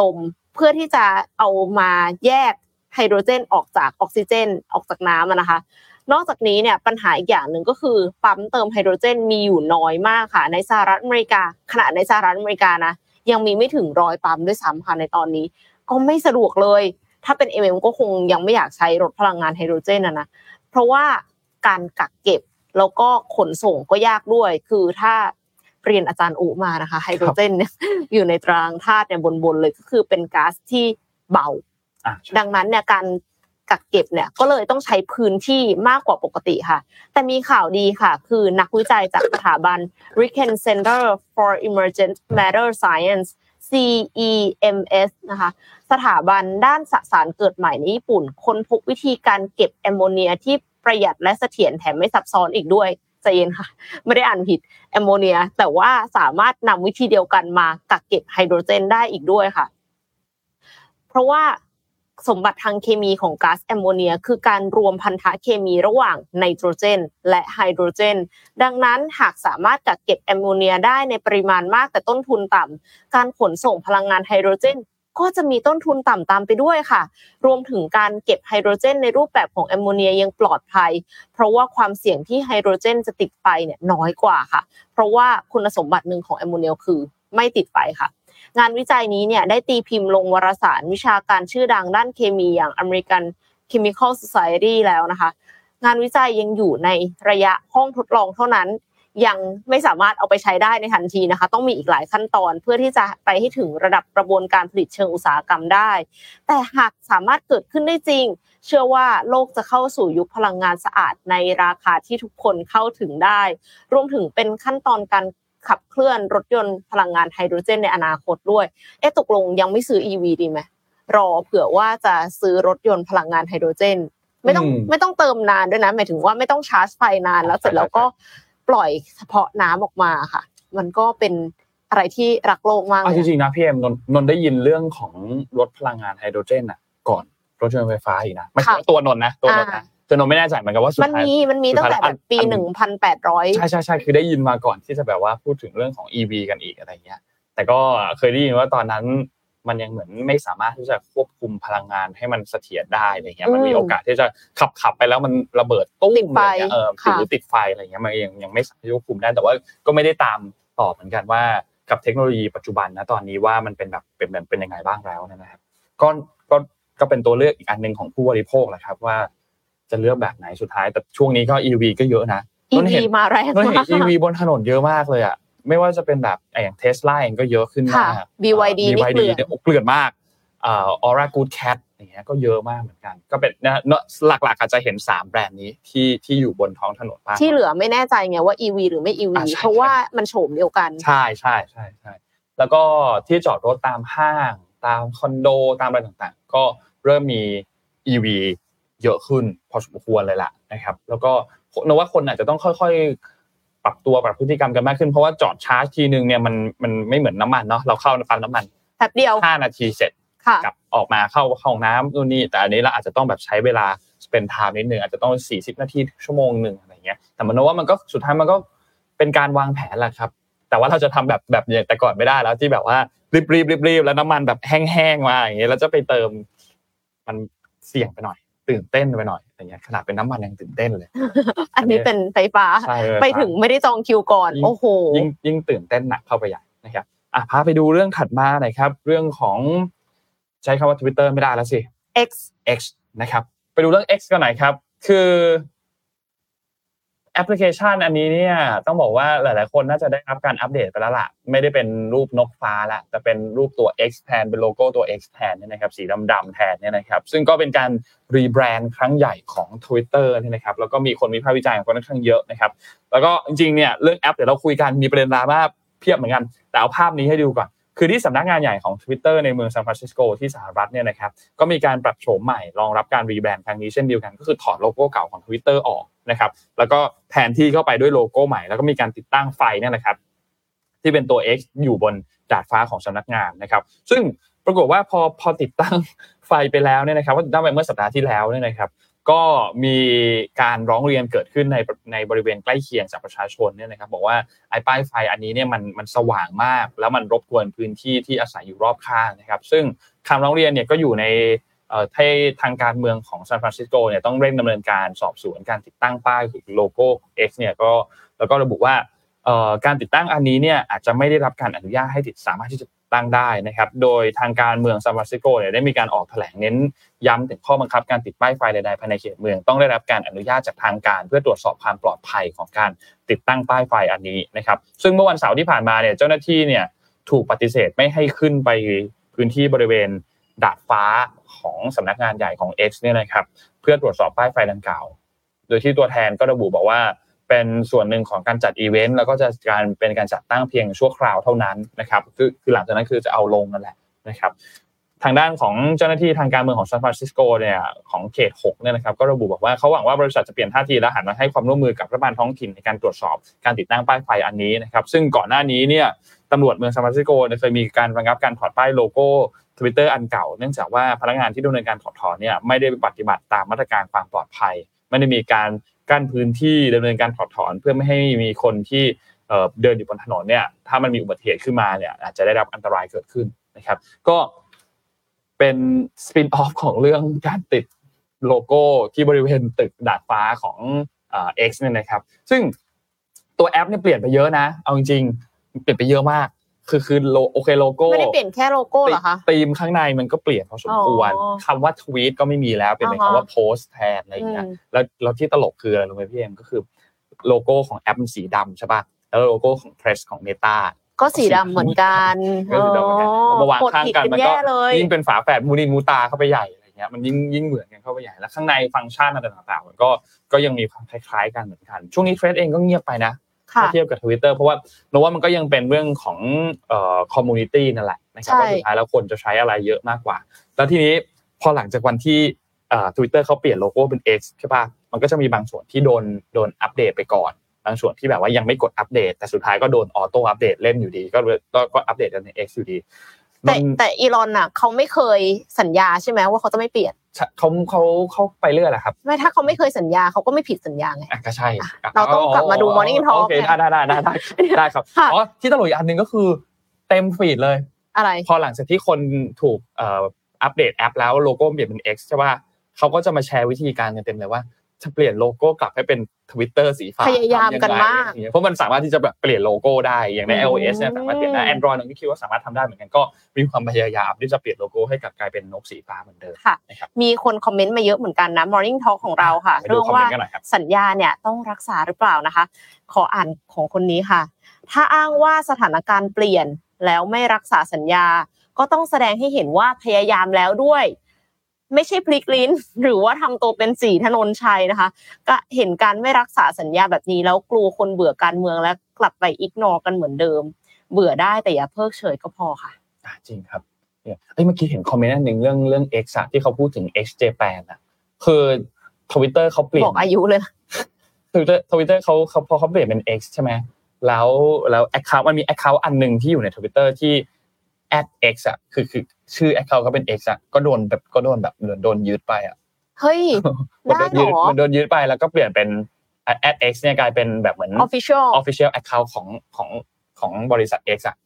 ลมเพื่อที่จะเอามาแยก ไฮโดรเจนออกจากออกซิเจนออกจากน้ำนะคะ นอกจากนี้เนี่ยปัญหาอีกอย่างหนึ่งก็คือปั๊มเติมไฮโดรเจนมีอยู่น้อยมากค่ะ ในสหรัฐอเมริกา ขณะในสหรัฐอเมริกานะยังมีไม่ถึงร้อยปั๊มด้วยซ้ำค่ะในตอนนี้ ก็ไม่สะดวกเลย ถ้าเป็น MM ก็คงยังไม่อยากใช้รถพลังงานไฮโดรเจนนะนะเพราะว่าการกักเก็บแล้วก็ขนส่งก็ยากด้วย คือถ้าเรียนอาจารย์อุมานะคะไฮโดรเจนเนี่ยอยู่ในตรางธาตุเนี่ยบนๆเลยก็คือเป็นก๊าซที่เบา ดังนั้นเนี่ยการกักเก็บเนี่ยก็เลยต้องใช้พื้นที่มากกว่าปกติค่ะ แต่มีข่าวดีค่ะ คือนักวิจัยจากสถาบัน Riken Center for Emergent Matter Science CEMS นะคะ สถาบันด้านสสารเกิดใหม่ในญี่ปุ่น ค้นพบวิธีการเก็บแอมโมเนียที่ประหยัดและเสถียรแถมไม่ซับซ้อนอีกด้วยใจเย็นค่ะ ไม่ได้อ่านผิดแอมโมเนีย แต่ว่าสามารถนำวิธีเดียวกันมากักเก็บไฮโดรเจนได้อีกด้วยค่ะ เพราะว่า สมบัติทางเคมีของก๊าซแอมโมเนีย คือการรวมพันธะเคมีระหว่างไนโตรเจน และไฮโดรเจน ดังนั้นหากสามารถกักเก็บแอมโมเนียได้ในปริมาณมากแต่ต้นทุนต่ำการขนส่งพลังงานไฮโดรเจนก็จะมีต้นทุนต่ำตามไปด้วยค่ะ รวมถึงการเก็บไฮโดรเจนในรูปแบบของแอมโมเนียยังปลอดภัย เพราะว่าความเสี่ยงที่ไฮโดรเจนจะติดไฟเนี่ยน้อยกว่าค่ะ เพราะว่าคุณสมบัติหนึ่งของแอมโมเนียคือไม่ติดไฟค่ะ งานวิจัยนี้เนี่ยได้ตีพิมพ์ลงวารสารวิชาการชื่อดังด้านเคมีอย่าง American Chemical Society แล้วนะคะ งานวิจัยยังอยู่ในระยะห้องทดลองเท่านั้น ยังไม่สามารถเอาไปใช้ได้ในทันทีนะคะ ต้องมีอีกหลายขั้นตอนเพื่อที่จะไปให้ถึงระดับกระบวนการผลิตเชิงอุตสาหกรรมได้ แต่หากสามารถเกิดขึ้นได้จริง เชื่อว่าโลกจะเข้าสู่ยุคพลังงานสะอาดในราคาที่ทุกคนเข้าถึงได้ รวมถึงเป็นขั้นตอนการ ขับเคลื่อนรถยนต์พลังงานไฮโดรเจนในอนาคตด้วย เอ๊ะตกลงยังไม่ซื้อ EV ดีไหมรอเผื่อว่าจะซื้อรถยนต์พลังงานไฮโดรเจน ไม่ต้องอืมไม่ต้องเติมนานด้วยนะหมายถึงว่าไม่ต้องชาร์จไฟนานแล้วเสร็จแล้วก็ปล่อยเฉพาะน้ำออกมาค่ะ มันก็เป็นอะไรที่รักโลกมากเอาเลจยริงๆนะพี่เอ็มนนนนได้ยินเรื่องของรถพลังงานไฮโดรเจนอะ ก่อนรถยนต์ไฟฟ้าอีกนะไม่ใช่ตัวนนท์นะตัวนนท์นะ ตัวนนท์ไม่แน่ใจเหมือนกันว่าสุดมันท้ายมีมันมีตั้งแต่แบบปีอันหนึ่งพันแปดร้อยใช่ใช่ใช่คือได้ยินมาก่อนที่จะแบบว่าพูดถึงเรื่องของ EV กันอีกอะไรเงี้ย แต่ก็เคยได้ยินว่าตอนนั้นมันยังเหมือนไม่สามารถที่จะควบคุมพลังงานให้มันเสถียรได้อะไรเงี้ยมันมีโอกาสที่จะขับขับไปแล้วมันระเบิดตุ้มอะไรเงี้ยเออหรือติดไฟอะไรเงี้ยมันยังยังไม่สามารถควบคุมได้แต่ว่าก็ไม่ได้ตามต่อเหมือนกันว่ากับเทคโนโลยีปัจจุบันนะตอนนี้ว่ามันเป็นแบบเป็นเป็นเป็นยังไงบ้างแล้วนะครับก็ก็ก็เป็นตัวเลือกอีกอันหนึ่งของผู้บริโภคแหละครับว่า จะเลือกแบบไหนสุดท้ายแต่ช่วงนี้ก็ EV ก็เยอะนะอีต้นเห็วีนมาแรงเราเห็นมาก EV บนถนนเยอะมากเลยอะไม่ว่าจะเป็นแบบอย่างเทสลาเองก็เยอะขึ้นมากค่ะ BYD นี่ BYD เกลื่อนเนี่ยโอ้เกลื่อนมากอ่า Aura Good Cat อย่างเงี้ยก็เยอะมากเหมือนกัน ก็เป็นนะเนอะหลักๆอาจจะเห็น 3 แบรนด์นี้ที่ที่อยู่บนท้องถนนบ้างที่เหลือไม่แน่ใจไงว่า EV หรือไม่ EV อ่าใช่เพราะว่ามันโฉมเดียวกัน ใช่ใช่ใช่ใช่แล้วก็ที่จอดรถตามห้าง ตามคอนโดตามอะไรต่างๆ ก็เริ่มมี EV เยอะขึ้นพอสมควรเลยล่ะนะครับ แล้วก็นว่าคนอาจจะต้องค่อยๆ ปรับตัวปรับพฤติกรรมกันมากขึ้นเพราะว่าจอดชาร์จทีนึงเนี่ยมันมันไม่เหมือนน้ำมันเนาะเราเข้าปั๊มน้ำมันแป๊บเดียวห้านาทีเสร็จค่ะกลับออกมาเข้าห้องน้ำนู่นนี่แต่อันนี้เราอาจจะต้องแบบใช้เวลาเป็นไทม์นิดนึงอาจจะต้อง 40 นาทีชั่วโมงหนึ่งอะไรเงี้ยแต่มันว่ามันก็สุดท้ายมันก็เป็นการวางแผนแหละครับ แต่ว่าเราจะทำแบบแบบอย่างแต่ก่อนไม่ได้แล้วที่แบบว่ารีบรีบรีบรีบแล้วน้ำมันแบบแห้งๆมาอย่างเงี้ยแล้วจะไปเติมมันเสี่ยงไปหน่อย ตื่นเต้นไปหน่อยอย่างเงี้ยขนาดเป็นน้ำมันยังตื่นเต้นเลย อันนี้เป็นไฟฟ้าใช่เลยไปถึงไม่ได้จองคิวก่อนยิ่งโอ้โหยิ่งยิ่งตื่นเต้นหนักเข้าไปใหญ่นะครับอะพาไปดูเรื่องถัดมาหน่อยครับ เรื่องของใช้คำว่า Twitter ไม่ได้แล้วสิ X X นะครับ ไปดูเรื่อง X กันหน่อยครับ คือ แอปพลิเคชันอันนี้เนี่ยต้องบอกว่าหลาย ๆ คนน่าจะได้รับการอัปเดตไปแล้วล่ะ ไม่ได้เป็นรูปนกฟ้าละแต่เป็นรูปตัว X แทนเป็นโลโก้ตัว X แทนเนี่ยนะครับสีดำๆแทนเนี่ยนะครับซึ่งก็เป็นการรีแบรนด์ครั้งใหญ่ของ Twitter เนี่ยนะครับแล้วก็มีคนวิพากษ์วิจารณ์กันค่อนข้างเยอะนะครับแล้วก็จริง ๆ เนี่ยเรื่องแอปเดี๋ยวเราคุยกันมีประเด็นดราม่าเพียบเหมือนกัน แต่เอาภาพนี้ให้ดูก่อน คือที่สำนักงานใหญ่ของ Twitter ในเมืองซานฟรานซิสโกที่สหรัฐเนี่ยนะครับก็มีการปรับโฉมใหม่รองรับการรีแบรนด์ครั้งนี้เช่นเดียวกันก็คือถอดโลโก้เก่าของ Twitter ออกนะครับแล้วก็แทนที่เข้าไปด้วยโลโก้ใหม่ แล้วก็มีการติดตั้งไฟเนี่ยนะครับที่เป็นตัว X อยู่บนดาดฟ้าของสำนักงานนะครับ ซึ่งปรากฏว่าพอพอติดตั้งไฟไปแล้วเนี่ยนะครับว่าติดตั้งไปเมื่อสัปดาห์ที่แล้วเนี่ยนะครับ ก็มีการร้องเรียนเกิดขึ้นในในบริเวณใกล้เคียงจากประชาชนเนี่ยนะครับบอกว่าไอ้ป้ายไฟอันนี้เนี่ยมันมันสว่างมาก แล้วมันรบกวนพื้นที่ที่อาศัยอยู่รอบข้างนะครับ ซึ่งคำร้องเรียนเนี่ยก็อยู่ในเอ่อให้ทางการเมืองของซานฟรานซิสโกเนี่ยต้องเร่งดำเนินการสอบสวนการติดตั้งป้ายหรือโลโก้ X เนี่ยก็แล้วก็ระบุว่าเอ่อการติดตั้งอันนี้เนี่ยอาจจะไม่ได้รับการอนุญาตให้ติดสามารถที่จะ ตั้งได้นะครับ โดยทางการเมืองซานฟรานซิสโกเนี่ยได้มีการออกแถลงเน้นย้ำถึงข้อบังคับการติดป้ายไฟใดๆภายในเขตเมือง ต้องได้รับการอนุญาตจากทางการ เพื่อตรวจสอบความปลอดภัยของการติดตั้งป้ายไฟอันนี้นะครับ ซึ่งเมื่อวันเสาร์ที่ผ่านมาเนี่ยเจ้าหน้าที่เนี่ยถูกปฏิเสธไม่ให้ขึ้นไปพื้นที่บริเวณดาดฟ้าของสำนักงานใหญ่ของ X เนี่ยนะครับ เพื่อตรวจสอบป้ายไฟดังกล่าว โดยที่ตัวแทนก็ระบุบอกว่า เป็นส่วนหนึ่งของการจัดอีเวนต์แล้วก็จะการเป็นการจัดตั้งเพียงชั่วคราวเท่านั้นนะครับคือคือหลังจากนั้นคือจะเอาลงนั่นแหละนะครับ ทางด้านของเจ้าหน้าที่ทางการเมืองของซานฟรานซิสโกเนี่ยของเขต6เนี่ยนะครับก็ระบุบอกว่าเขาหวังว่าบริษัทจะเปลี่ยนท่าทีและหันมาให้ความร่วมมือกับรัฐบาลท้องถิ่นในการตรวจสอบการติดตั้งป้ายไฟอันนี้นะครับ ซึ่งก่อนหน้านี้เนี่ยตำรวจเมืองซานฟรานซิสโกเคยมีการระงับการถอดป้ายโลโก้ Twitter อันเก่าเนื่องจากว่าพนักงานที่ดำเนินการถอดถอนเนี่ยไม่ได้ปฏิบัติตามมาตรการความปลอดภัย ไม่ได้มีการ กั้นพื้นที่ดำเนินการถอดถอน เพื่อไม่ให้มีคนที่เดินอยู่บนถนนเนี่ย ถ้ามันมีอุบัติเหตุขึ้นมาเนี่ย อาจจะได้รับอันตรายเกิดขึ้นนะครับ ก็เป็น spin-off ของเรื่องการติดโลโก้ที่บริเวณตึกดาดฟ้าของเอ่อ X เนี่ยนะครับ ซึ่งตัวแอปเนี่ยเปลี่ยนไปเยอะนะ เอาจริงๆเปลี่ยนไปเยอะมาก คือคือโลโอเคโลโก้ไม่ได้เปลี่ยนแค่โลโก้เหรอคะธีมข้างในมันก็เปลี่ยนพอสมควรอ๋อคำว่าทวีตก็ไม่มีแล้วเป็นเป็นอ่าฮะคำว่าโพสแทนอะไรอย่างเงี้ยอืมแล้วแล้วที่ตลกคืออะไรรู้ไหมพี่เอ็มก็คือโลโก้ของแอปมันสีดำใช่ป่ะแล้วโลโก้ของ Threads ของ Meta ก็สีดำเหมือนกันก็สีดำเหมือนกันเอามาวางข้างกันกดผิดมันก็แย่เลยยิ่งเป็นฝาแฝดมูนินมูตาเข้าไปใหญ่อะไรเงี้ยมันยิ่งยิ่งเหมือนกันเข้าไปใหญ่แล้วข้างในฟังก์ชันอะไรต่างๆ มันก็ก็ยังมีความคล้ายๆกันเหมือนกัน ช่วงนี้ Threads เองก็เงียบไปนะค่ะ ถ้าเทียบกับ Twitter เพราะว่าโนว่ามันก็ยังเป็นเรื่องของเอ่อ community นั่นแหละนะครับใช่ว่าสุดท้ายแล้วคนจะใช้อะไรเยอะมากกว่า แล้วทีนี้พอหลังจากวันที่เอ่อ Twitter เขาเปลี่ยนโลโก้เป็น X ใช่ป่ะมันก็จะมีบางส่วนที่โดนโดนอัปเดตไปก่อน บางส่วนที่แบบว่ายังไม่กดอัปเดต แต่สุดท้ายก็โดน auto update เล่นอยู่ดี ก็เลยก็ก็อัปเดตกันใน X อยู่ดี แต่มันแต่อีลอนน่ะเขาไม่เคยสัญญาใช่ไหมว่าเขาจะไม่เปลี่ยน เขาเขาเขาไปเรื่อยแหละครับไม่ถ้าเขาไม่เคยสัญญาเขาก็ไม่ผิดสัญญาไงอะก็ใช่ เราต้องกลับมาดู Morning Talk โอเคได้ได้ได้ได้ได้ได้ครับค่ะอ๋อที่ตลกอีกอันหนึ่งก็คือเต็มฟีดเลยอะไร พอหลังจากที่คนถูกเอ่ออัปเดตแอปแล้วโลโก้เปลี่ยนเป็น X ใช่ป่ะเขาก็จะมาแชร์วิธีการกันเต็มเลยว่า จะเปลี่ยนโลโก้กลับให้เป็น Twitter สีฟ้าพยายามกันมากทำยังไงเพราะมันสามารถที่จะแบบเปลี่ยนโลโก้ได้อย่างในอืม iOS เนี่ยสามารถเปลี่ยนได้ Android เราก็คิดว่าสามารถทำได้เหมือนกันก็มีความพยายามที่จะเปลี่ยนโลโก้ให้กลับกลายเป็นนกสีฟ้าเหมือนเดิมค่ะนะครับมีคนคอมเมนต์มาเยอะเหมือนกันนะ Morning Talk ของเราค่ะไปดูเรื่องคอมเมว่านต์กันหน่อยครับสัญญาเนี่ยต้องรักษาหรือเปล่านะคะ ขออ่านของคนนี้ค่ะ ถ้าอ้างว่าสถานการณ์เปลี่ยนแล้วไม่รักษาสัญญา ก็ต้องแสดงให้เห็นว่าพยายามแล้วด้วย ไม่ใช่พลิกลิ้น หรือว่าทำตัวเป็นสีถนนชัยนะคะ ก็เห็นการไม่รักษาสัญญาแบบนี้ แล้วกลัวคนเบื่อการเมืองและกลับไป ignore กันเหมือนเดิม เบื่อได้แต่อย่าเพิกเฉยก็พอค่ะอะจริงครับเนี่ยเอ้ยเมื่อกี้เห็นคอมเมนต์อันหนึ่งเรื่องเรื่อง X อะที่เขาพูดถึง X Japan อะคือทวิตเตอร์เขาเปลี่ยบนอกอายุเลยนะทวิตเตอร์ทวิตเตอร์เขาเขาพอเขาเปลี่ยนเป็น X ใช่ไหมแล้วแล้ว account มันมี account อันหนึ่งที่อยู่ในทวิตเตอร์ที่ at x อะคือคือชื่อ account ก็เป็น X อะก็โดนแบบก็โดนแบบเหมือนโดนยึดไปอะเฮ้ยมันได้โดนเหรยึดอมันโดนยึดไปแล้วก็เปลี่ยนเป็น at x เนี่ยกลายเป็นแบบเหมือน official official account ของของของบริษัท X อะ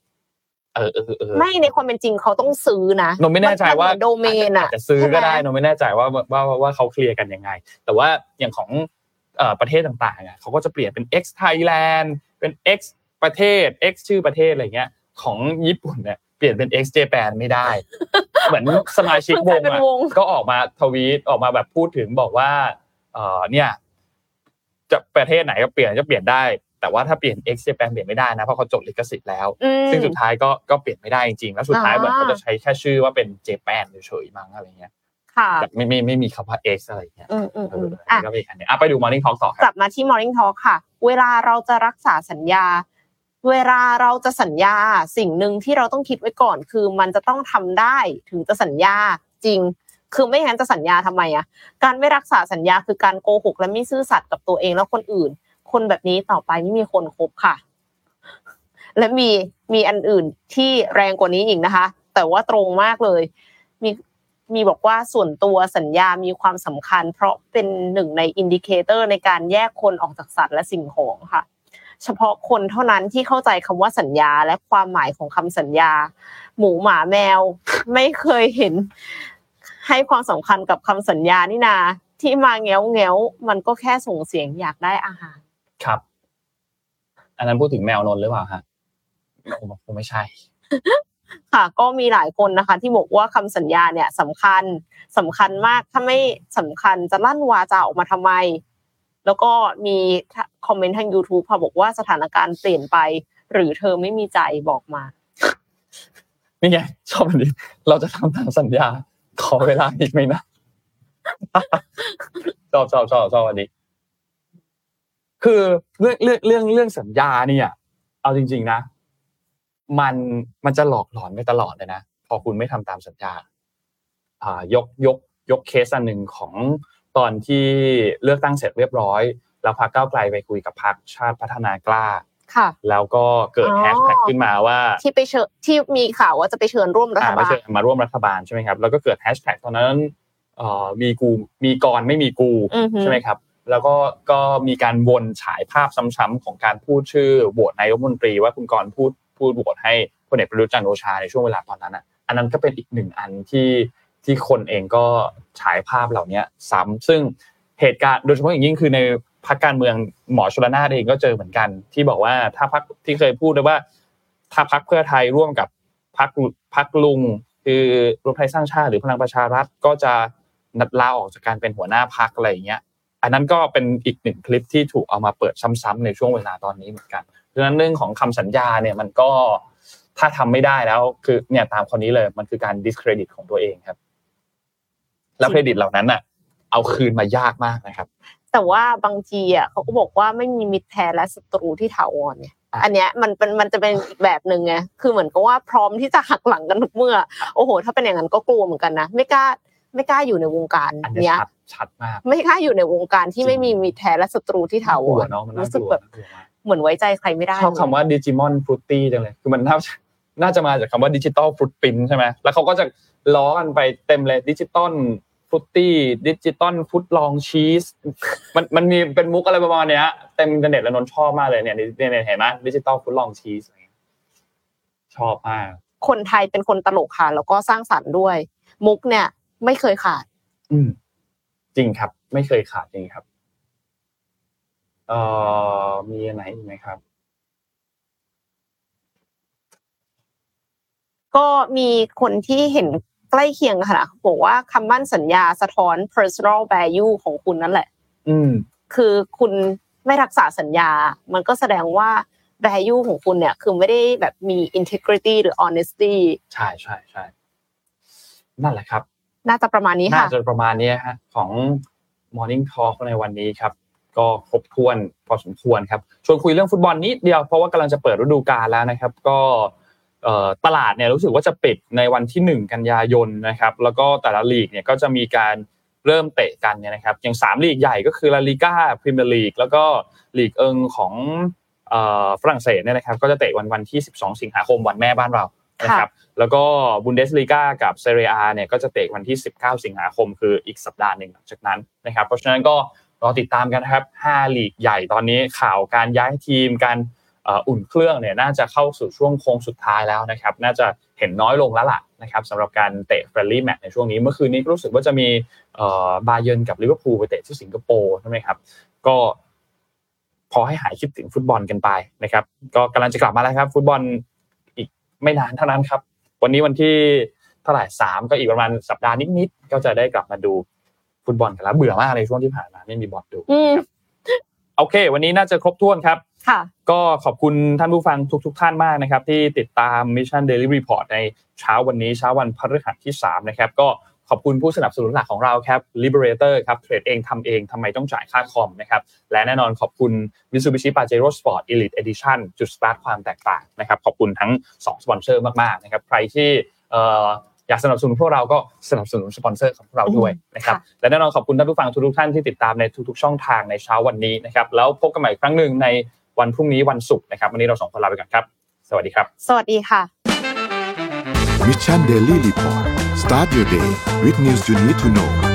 เออเออเออไม่ในความเป็นจริงเขาต้องซื้อนะนนไม่แน่ใจว่าโดเมนอะอาจจะซื้อก็ได้ใช่หมนนไม่แน่ใจว่าว่าว่าว่าเขาเคลียร์กันยังไง แต่ว่าอย่างของเอ่อประเทศต่างๆอะเขาก็จะเปลี่ยนเป็น X Thailand เป็น X ประเทศ X ชื่อประเทศอะไรเงี้ยของญี่ปุ่นเนี่ย เปลี่ยนเป็น X Japan ไม่ได้ เหมือนสมาชิกวงเป็นอะวงก็ออกมาทวีตออกมาแบบพูดถึงบอกว่าเอ่อเนี่ย จะประเทศไหนก็เปลี่ยนจะเปลี่ยนได้ แต่ว่าถ้าเปลี่ยน X Japan เปลี่ยนไม่ได้นะเพราะเขาจดลิขสิทธิ์แล้วอืมซึ่งสุดท้ายก็ก็เปลี่ยนไม่ได้จริงๆแล้วสุดท้ายอ่าเหมือนเขาจะใช้แค่ชื่อว่าเป็นเจแปนเฉยๆมั้งอะไรเงี้ยค่ะแบบไม่ไม่ไม่มีคำว่า X อะไรเงี้ยอืมอืมเออือมอัอะนนี้ก็เป็นอีกอันหนึงอะไปดู Morning Talk ต่อคกรับลับมาที่ Morning Talk ค่ะ เวลาเราจะรักษาสัญญา เวลาเราจะสัญญาสิ่งหนึ่งที่เราต้องคิดไว้ก่อน คือมันจะต้องทำได้ถึงจะสัญญาจริง คือไม่งั้นจะสัญญาทำไมอะการไม่รักษาสัญญาคือการโกหกและไม่ซื่อสัตย์กับตัวเองและคนอื่น คนแบบนี้ต่อไปไม่มีคนคบค่ะ และมีมีอันอื่นที่แรงกว่านี้อีกนะคะ แต่ว่าตรงมากเลย มีมีบอกว่าส่วนตัวสัญญามีความสำคัญ เพราะเป็นหนึ่งใน indicator ในการแยกคนออกจากสัตว์และสิ่งของค่ะ เฉพาะคนเท่านั้นที่เข้าใจคำว่าสัญญาและความหมายของคำสัญญา หมูหมาแมว ไม่เคยเห็น ให้ความสำคัญกับคำสัญญานี่นาที่มาแง้วแง้วๆมันก็แค่ส่งเสียงอยากได้อาหาร ครับ อันนั้นพูดถึงแมวนนท์หรือเปล่าฮะคงไม่ใช่ ค่ะ ก็มีหลายคนนะคะ ที่บอกว่าคำสัญญาเนี่ยสำคัญสำคัญมากถ้าไม่สำคัญจะลั่นวาจาออกมาทำไม แล้วก็มีคอมเมนต์ทาง YouTube ค่ะบอกว่าสถานการณ์เปลี่ยนไป หรือเธอไม่มีใจบอกมานี่ไงชอบอันนี้ เราจะทำตามสัญญา ขอเวลาอีกไหมนะชอบชอบชอบชอบอันนี้ คือเรื่องเรื่องเรื่องเรื่องสัญญาเนี่ย เอาจริง ๆนะ มันมันจะหลอกหลอนไปตลอดเลยนะพอคุณไม่ทำตามสัญญา อ่ายกยกยกเคสอันหนึ่งของ ตอนที่เลือกตั้งเสร็จเรียบร้อย แล้วพรรคก้าวไกลไปคุยกับพรรคชาติพัฒนากล้าค่ะแล้วก็เกิดอ๋อแฮชแท็กขึ้นมาว่าที่ไปเชิญที่มีข่าวว่าจะไปเชิญร่วมรัฐอ่าบาไม่ลใช่มาร่วมรัฐบาลใช่ไหมครับแล้วก็เกิดแฮชแท็กตอนนั้นเอ่อมีกูมีกรไม่มีกูอือฮึใช่ไหมครับ แล้วก็ก็มีการวนฉายภาพซ้ำๆของการพูดชื่อโหวตนายกรัฐมนตรีว่าคุณกรณ์พูดพูดโหวตให้พลเอกประยุทธ์จันทร์โอชาในช่วงเวลาตอนนั้นอะอันนั้นก็เป็นอีกหนึ่งอันที่ ที่คนเองก็ฉายภาพเหล่านี้ซ้ำซึ่งเหตุการณ์โดยเฉพาะอย่างยิ่งคือในพรรคการเมืองหมอชลนาเองก็เจอเหมือนกัน ที่บอกว่าถ้าพรรคที่เคยพูดเลยว่า ถ้าพรรคเพื่อไทยร่วมกับพรรคพรรคลุง คือรวมไทยสร้างชาติหรือพลังประชารัฐก็จะนัดลาออกจากการเป็นหัวหน้าพรรคอะไรอย่างเงี้ย อันนั้นก็เป็นอีกหนึ่งคลิปที่ถูกเอามาเปิดซ้ำๆในช่วงเวลาตอนนี้เหมือนกันดังนั้นเรื่องของคำสัญญาเนี่ยมันก็ถ้าทำไม่ได้แล้วคือเนี่ยตามคนนี้เลยมันคือการ discredit ของตัวเองครับ แล้วเครดิตเหล่านั้นน่ะ เอาคืนมายากมากนะครับ แต่ว่าบางทีอะเขาก็บอกว่าไม่มีมิตรแท้และศัตรูที่ถาวรเนี่ยอะอันเนี้ยมันเป็นมันจะเป็นอีกแบบหนึ่งไงคือเหมือนกับว่าพร้อมที่จะหักหลังกันทุกเมื่อ โอ้โห ถ้าเป็นอย่างนั้นก็กลัวเหมือนกันนะไม่กล้าไม่กล้าอยู่ในวงการอันเนี้เนี้ยยชัดชัดมากไม่กล้าอยู่ในวงการที่ไม่มีมิตรแท้และศัตรูที่ถาวรเนาะ กลัวมันน่ารู้กสึกลัวแบบน่ากลัวมากเหมือนไว้ใจใครไม่ได้ชอบคำว่า Digimon fruity จังเลยคือมันน่าจะน่าจะมาจากคำว่า digital footprint ใช่ไหมแล้วเขาก็จะล้อกันไปเต็มเลย digital fruity digital footlong cheese มันมันมีเป็นมุกอะไรประมาณเนี้ยเต็มอินเทอร์เน็ตแล้วนนท์ชอบมากเลยเนี่ยเนี่ยเนี่ยเห็นไหม digital footlong cheese ชอบมาก คนไทยเป็นคนตลกค่ะ แล้วก็สร้างสรรค์ด้วย มุกเนี่ย ไม่เคยขาด อืม จริงครับ ไม่เคยขาดจริงครับ เอ่อมีอันไหนอีกไหมครับ ก็มีคนที่เห็น ใกล้เคียงกันค่ะบอกว่าคำมั่นสัญญาสะท้อน personal value ของคุณนั่นแหละ อืมคือคุณไม่รักษาสัญญา มันก็แสดงว่า value ของคุณเนี่ย คือไม่ได้แบบมี integrity หรือ honesty ใช่ใช่ใช่นั่นแหละครับ น่าจะประมาณนี้น่าค่ะจะประมาณนี้ฮะของ Morning Talk ในวันนี้ครับ ก็ครบถ้วนพอสมควรครับชวนคุยเรื่องฟุตบอลนิดเดียวเพราะว่ากำลังจะเปิดฤดูกาลแล้วนะครับ ก็เอ่อ ตลาดเนี่ยรู้สึกว่าจะปิดในวันที่ 1 กันยายนนะครับแล้วก็แต่ละลีกเนี่ยก็จะมีการเริ่มเตะกันเนี่ยนะครับอย่างสามลีกใหญ่ก็คือลาลิก้าพรีเมียร์ลีกแล้วก็ลีกเอิงของฝรั่งเศสเนี่ยนะครับก็จะเตะวันวันที่ 12 สิงหาคมวันแม่บ้านเรานะครับแล้วก็บุนเดสลีกากับเซเรียอาเนี่ยก็จะเตะวันที่ 19 สิงหาคม คืออีกสัปดาห์หนึ่งหลังจากนั้นนะครับเพราะฉะนั้นก็รอติดตามกันนะครับ5ลีกใหญ่ตอนนี้ข่าวการย้ายทีมการ อุ่นเครื่องเนี่ยน่าจะเข้าสู่ช่วงโค้งสุดท้ายแล้วนะครับน่าจะเห็นน้อยลงแล้วล่ะนะครับสำหรับการเตะ friendly match ในช่วงนี้เมื่อคืนนี้รู้สึกว่าจะมีบาเยิร์นกับลิเวอร์พูลไปเตะที่สิงคโปร์ใช่ไหมครับก็พอให้หายคิดถึงฟุตบอลกันไปนะครับ ก็กำลังจะกลับมาแล้วครับ ฟุตบอลอีกไม่นานเท่านั้นครับ วันนี้วันที่เท่าไหร่สามก็อีกประมาณสัปดาห์นิดๆก็จะได้กลับมาดูฟุตบอลกันแล้วเบื่อมากเลยช่วงที่ผ่านมาไม่มีบอลดู โอเค วันนี้น่าจะครบถ้วนครับก็ขอบคุณท่านผู้ฟังทุกๆท่านมากนะครับ ที่ติดตาม Mission Daily Report ในเช้าวันนี้เช้าวันพฤหัสที่ 3 นะครับ ก็ขอบคุณผู้สนับสนุนหลักของเราครับ Liberator ครับเทรดเองทำเองทำไมต้องจ่ายค่าคอมนะครับและแน่นอนขอบคุณ Mitsubishi Pajero Sport Elite Edition จุดสตาร์ทความแตกต่างนะครับขอบคุณทั้ง 2 สปอนเซอร์มากๆนะครับใครที่ อยากสนับสนุนพวกเราก็สนับสนุนสปอนเซอร์ของพวกเราด้วยนะครับและแน่นอนขอบคุณท่านผู้ฟังทุกท่านที่ติดตามในทุกๆช่องทางในเช้าวันนี้นะครับแล้วพบกันใหม่ครั้งหนึ่งในวันพรุ่งนี้วันศุกร์นะครับวันนี้เราสองคนลาไปก่อนครับ สวัสดีครับ สวัสดีค่ะ Mission Daily Report start your day with news you need to know